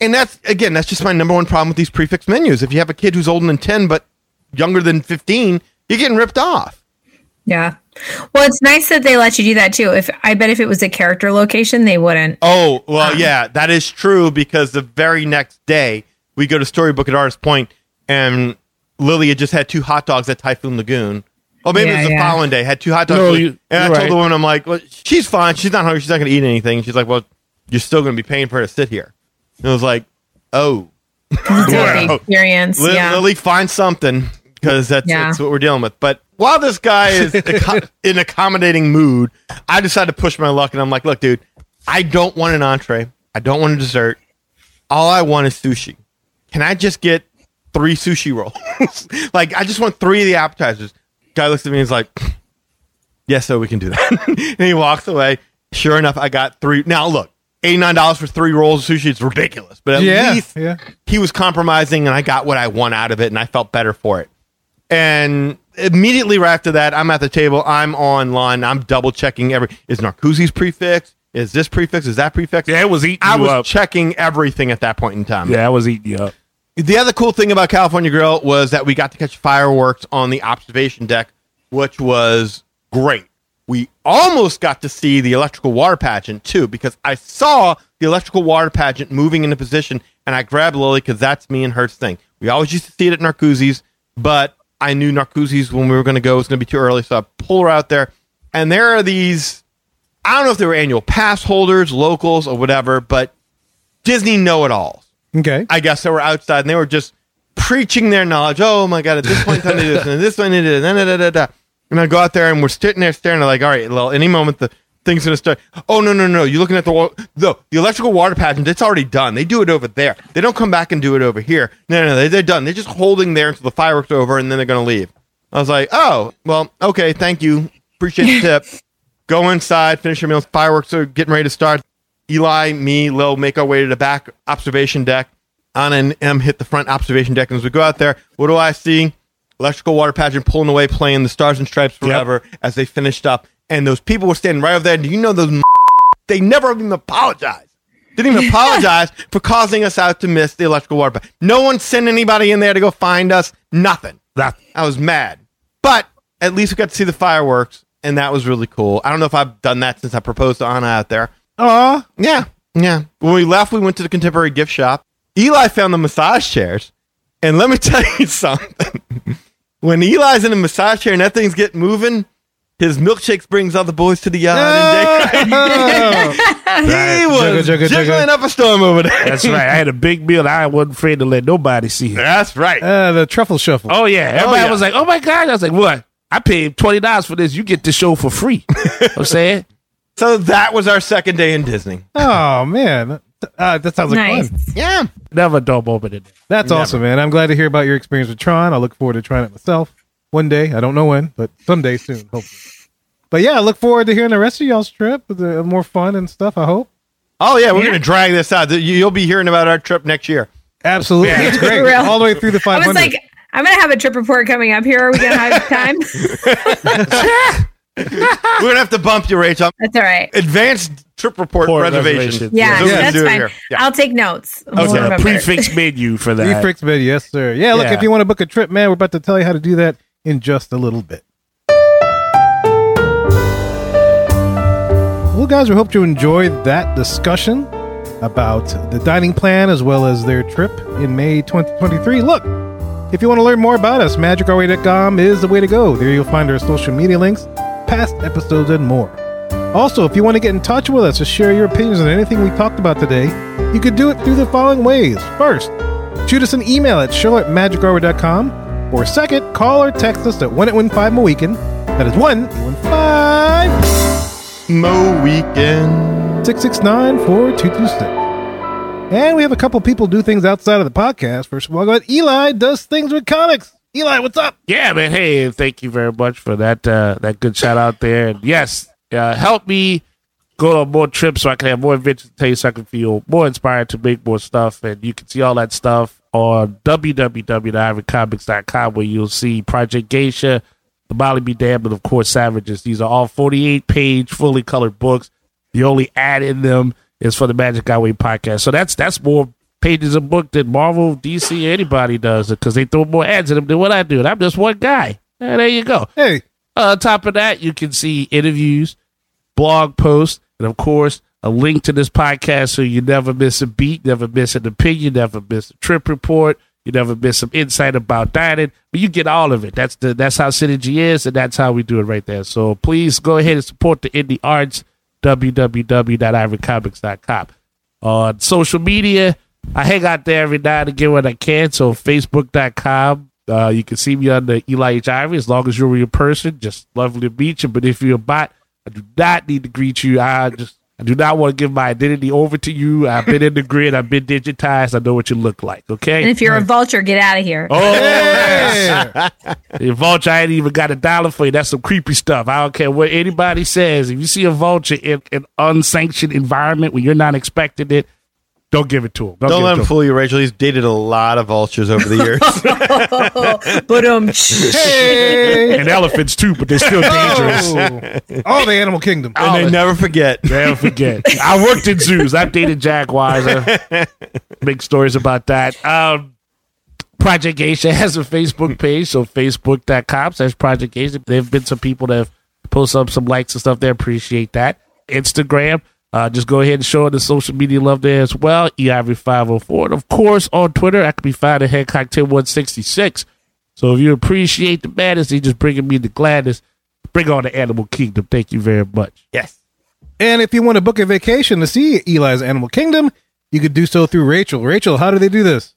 And that's again, that's just my number one problem with these prix fixe menus. If you have a kid who's older than ten but younger than fifteen, you're getting ripped off. Yeah. Well, it's nice that they let you do that too. If I bet if it was a character location, they wouldn't. Oh, well, um, yeah, that is true because the very next day we go to Storybook at Artist Point and Lily had just had two hot dogs at Typhoon Lagoon. Oh, maybe it was the yeah. following day. Had two hot dogs. No, and I told right. the woman, I'm like, well, she's fine. She's not hungry. She's not going to eat anything. She's like, well, you're still going to be paying for her to sit here. And I was like, oh, It's <laughs> Wow. experience. Li- yeah. Lily, find something because that's, Yeah. that's what we're dealing with. But while this guy is <laughs> in accommodating mood, I decided to push my luck, and I'm like, look, dude, I don't want an entree. I don't want a dessert. All I want is sushi. Can I just get three sushi rolls? <laughs> like, I just want three of the appetizers. Guy looks at me and is like, <sniffs> yes, so we can do that. <laughs> and he walks away. Sure enough, I got three. Now, look, $89 for three rolls of sushi is ridiculous, but at Yeah, least yeah. he was compromising and I got what I want out of it and I felt better for it. And immediately right after that, I'm at the table, I'm online, I'm double checking every is Narcoossee's prix fixe? Is this prix fixe? Is that prix fixe? Yeah, it was eating I was up. checking everything at that point in time. Yeah, I was eating you up. The other cool thing about California Grill was that we got to catch fireworks on the observation deck, which was great. We almost got to see the electrical water pageant too, because I saw the electrical water pageant moving into position, and I grabbed Lily because that's me and her thing. We always used to see it at Narcoossee's, but I knew Narcoossee's when we were going to go It was going to be too early, so I pull her out there. And there are these, I don't know if they were annual pass holders, locals, or whatever, but Disney know-it-alls. Okay. I guess they were outside and they were just preaching their knowledge. Oh my god, at this point in time they did this, and at this point they did it, da, da, da, da, da. And I go out there and we're sitting there staring. Like, all right, well, any moment the thing's gonna start. Oh no, no, no! You're looking at the wa- the the electrical water pageant. It's already done. They do it over there. They don't come back and do it over here. No, no, they, they're done. They're just holding there until the fireworks are over and then they're gonna leave. I was like, oh, well, okay, thank you, appreciate the tip. <laughs> Go inside, finish your meals. Fireworks are getting ready to start. Eli, me, Lil make our way to the back observation deck. Anna and M hit the front observation deck. And as we go out there, what do I see? Electrical water pageant pulling away, playing the Stars and Stripes forever as they finished up. And those people were standing right over there. Do you know those? They never even apologized. Didn't even <laughs> apologize for causing us out to miss the electrical water. No one sent anybody in there to go find us. Nothing. That I was mad. But at least we got to see the fireworks, and that was really cool. I don't know if I've done that since I proposed to Anna out there. Oh, Yeah, yeah. When we left, we went to the contemporary gift shop. Eli found the massage chairs, and let me <laughs> tell you something. when Eli's in a massage chair and that thing's getting moving, his milkshakes brings all the boys to the yard. And they, <laughs> he was Jugga, jugga, jiggling jugga. up a storm over there. that's right. I had a big meal. I wasn't afraid to let nobody see it. That's right. Uh, the truffle shuffle. Oh yeah, everybody yeah. was like, "Oh my god!" I was like, "What? I paid twenty dollars for this. You get the show for free." I'm saying, <laughs> So that was our second day in Disney. Oh, man. Uh, that sounds like Nice. fun. Yeah. never a dull moment in there. That's awesome, man. I'm glad to hear about your experience with Tron. I look forward to trying it myself one day. I don't know when, but someday soon, hopefully. But yeah, I look forward to hearing the rest of y'all's trip with uh, more fun and stuff. I hope. Oh yeah, we're gonna drag this out. You- You'll be hearing about our trip next year. Absolutely, Yeah. it's great. <laughs> Real. All the way through the final. I was like, I'm gonna have a trip report coming up here. Are we gonna have time? <laughs> <laughs> We're gonna have to bump you, Rachel. That's all right. Advanced trip report Report reservation. reservations. Yeah, So we that's fine. Yeah. I'll take notes. We'll Okay, a prix fixe menu for that. Prix fixe menu, yes, sir. Yeah, look, Yeah. if you want to book a trip, man, we're about to tell you how to do that in just a little bit. Well, guys, we hope you enjoyed that discussion about the dining plan as well as their trip in May 2023. Look, if you want to learn more about us, magicourway.com is the way to go. There you'll find our social media links, past episodes, and more. Also, if you want to get in touch with us to share your opinions on anything we talked about today, you could do it through the following ways. First, shoot us an email at show at magicourway.com, or second, call or text us at 1 at 15 Moweekend. That is 1 15 Mo weekend. 669 4226. And we have a couple people do things outside of the podcast. First of all, go ahead. Eli does things with comics. Eli, what's up? Yeah, man. Hey, thank you very much for that uh, that good shout out there. And yes, uh, help me go on more trips so I can have more adventures to tell you so I can feel more inspired to make more stuff. And you can see all that stuff on www.ivorycomics.com where you'll see Project Geisha, The Molly Be Damned, and of course Savages. These are all 48 page, fully colored books. The only ad in them is for the Magic Our Way podcast. So that's that's more pages of book than Marvel, DC, anybody does because they throw more ads in them than what I do. And I'm just one guy. And there you go. Hey, Uh, on top of that, you can see interviews, blog posts, and of course, a link to this podcast so you never miss a beat, never miss an opinion, never miss a trip report, you never miss some insight about dining. But you get all of it. That's the that's how Synergy is, and that's how we do it right there. So please go ahead and support the indie arts. www.ivorycomics.com. On social media, I hang out there every now and again when I can. So Facebook.com. Uh, you can see me on the Eli H. Ivory as long as you're a real person. Just lovely to meet you. But if you're a bot, I do not need to greet you. I just I do not want to give my identity over to you. I've been in the grid. I've been digitized. I know what you look like. Okay. And if you're a vulture, get out of here. Oh, hey. the vulture, I ain't even got a dollar for you. That's some creepy stuff. I don't care what anybody says. If you see a vulture in an unsanctioned environment where you're not expecting it, don't give it to him. Don't, Don't let it him him. fool you, Rachel. He's dated a lot of vultures over the years. <laughs> but um, <laughs> hey. And elephants too, but they're still dangerous. Oh. All the animal kingdom. and they never forget. They Never forget. I worked in zoos. I've dated jaguars. I make stories about that. Um, Project Geisha has a Facebook page, so facebook.com slash Project Geisha. There have been some people that have posted up some likes and stuff there. Appreciate that. Instagram, uh, just go ahead and show the social media love there as well. EIV504. And of course, on Twitter, I can be found at Headcock10166. So if you appreciate the madness, you just bringing me the gladness. Bring on the animal kingdom. Thank you very much. Yes. And if you want to book a vacation to see Eli's Animal Kingdom, you could do so through Rachel. Rachel, how do they do this?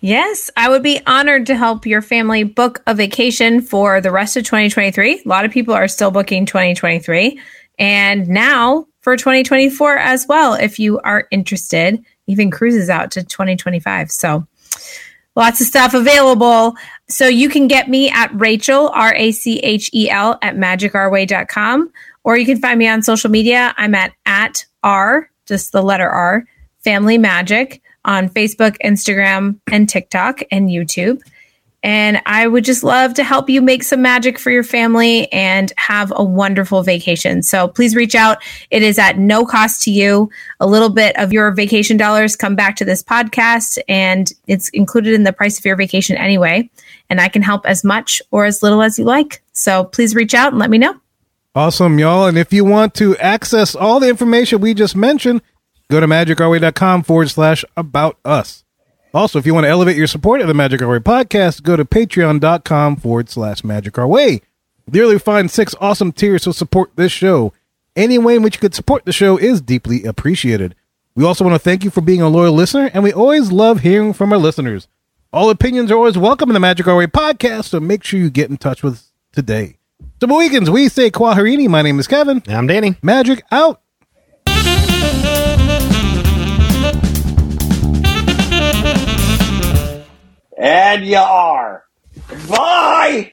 Yes, I would be honored to help your family book a vacation for the rest of 2023. A lot of people are still booking 2023 and now for 2024 as well, if you are interested, even cruises out to 2025. So lots of stuff available. So you can get me at Rachel, R A C H E L, at magicourway.com, or you can find me on social media. I'm at, at R, just the letter R, Family Magic on Facebook, Instagram, and TikTok and YouTube. And I would just love to help you make some magic for your family and have a wonderful vacation. So please reach out. It is at no cost to you. A little bit of your vacation dollars come back to this podcast, and it's included in the price of your vacation anyway. And I can help as much or as little as you like. So please reach out and let me know. Awesome, y'all. And if you want to access all the information we just mentioned, go to magicourway.com forward slash about us. Also, if you want to elevate your support of the Magic Our Way podcast, go to patreon.com forward slash magic our way. There you'll find six awesome tiers to support this show. Any way in which you could support the show is deeply appreciated. We also want to thank you for being a loyal listener, and we always love hearing from our listeners. All opinions are always welcome in the Magic Our Way podcast, so make sure you get in touch with us today. So, weekends, we say Kwaherini. My name is Kevin. I'm Danny. Magic out. And you are. Bye!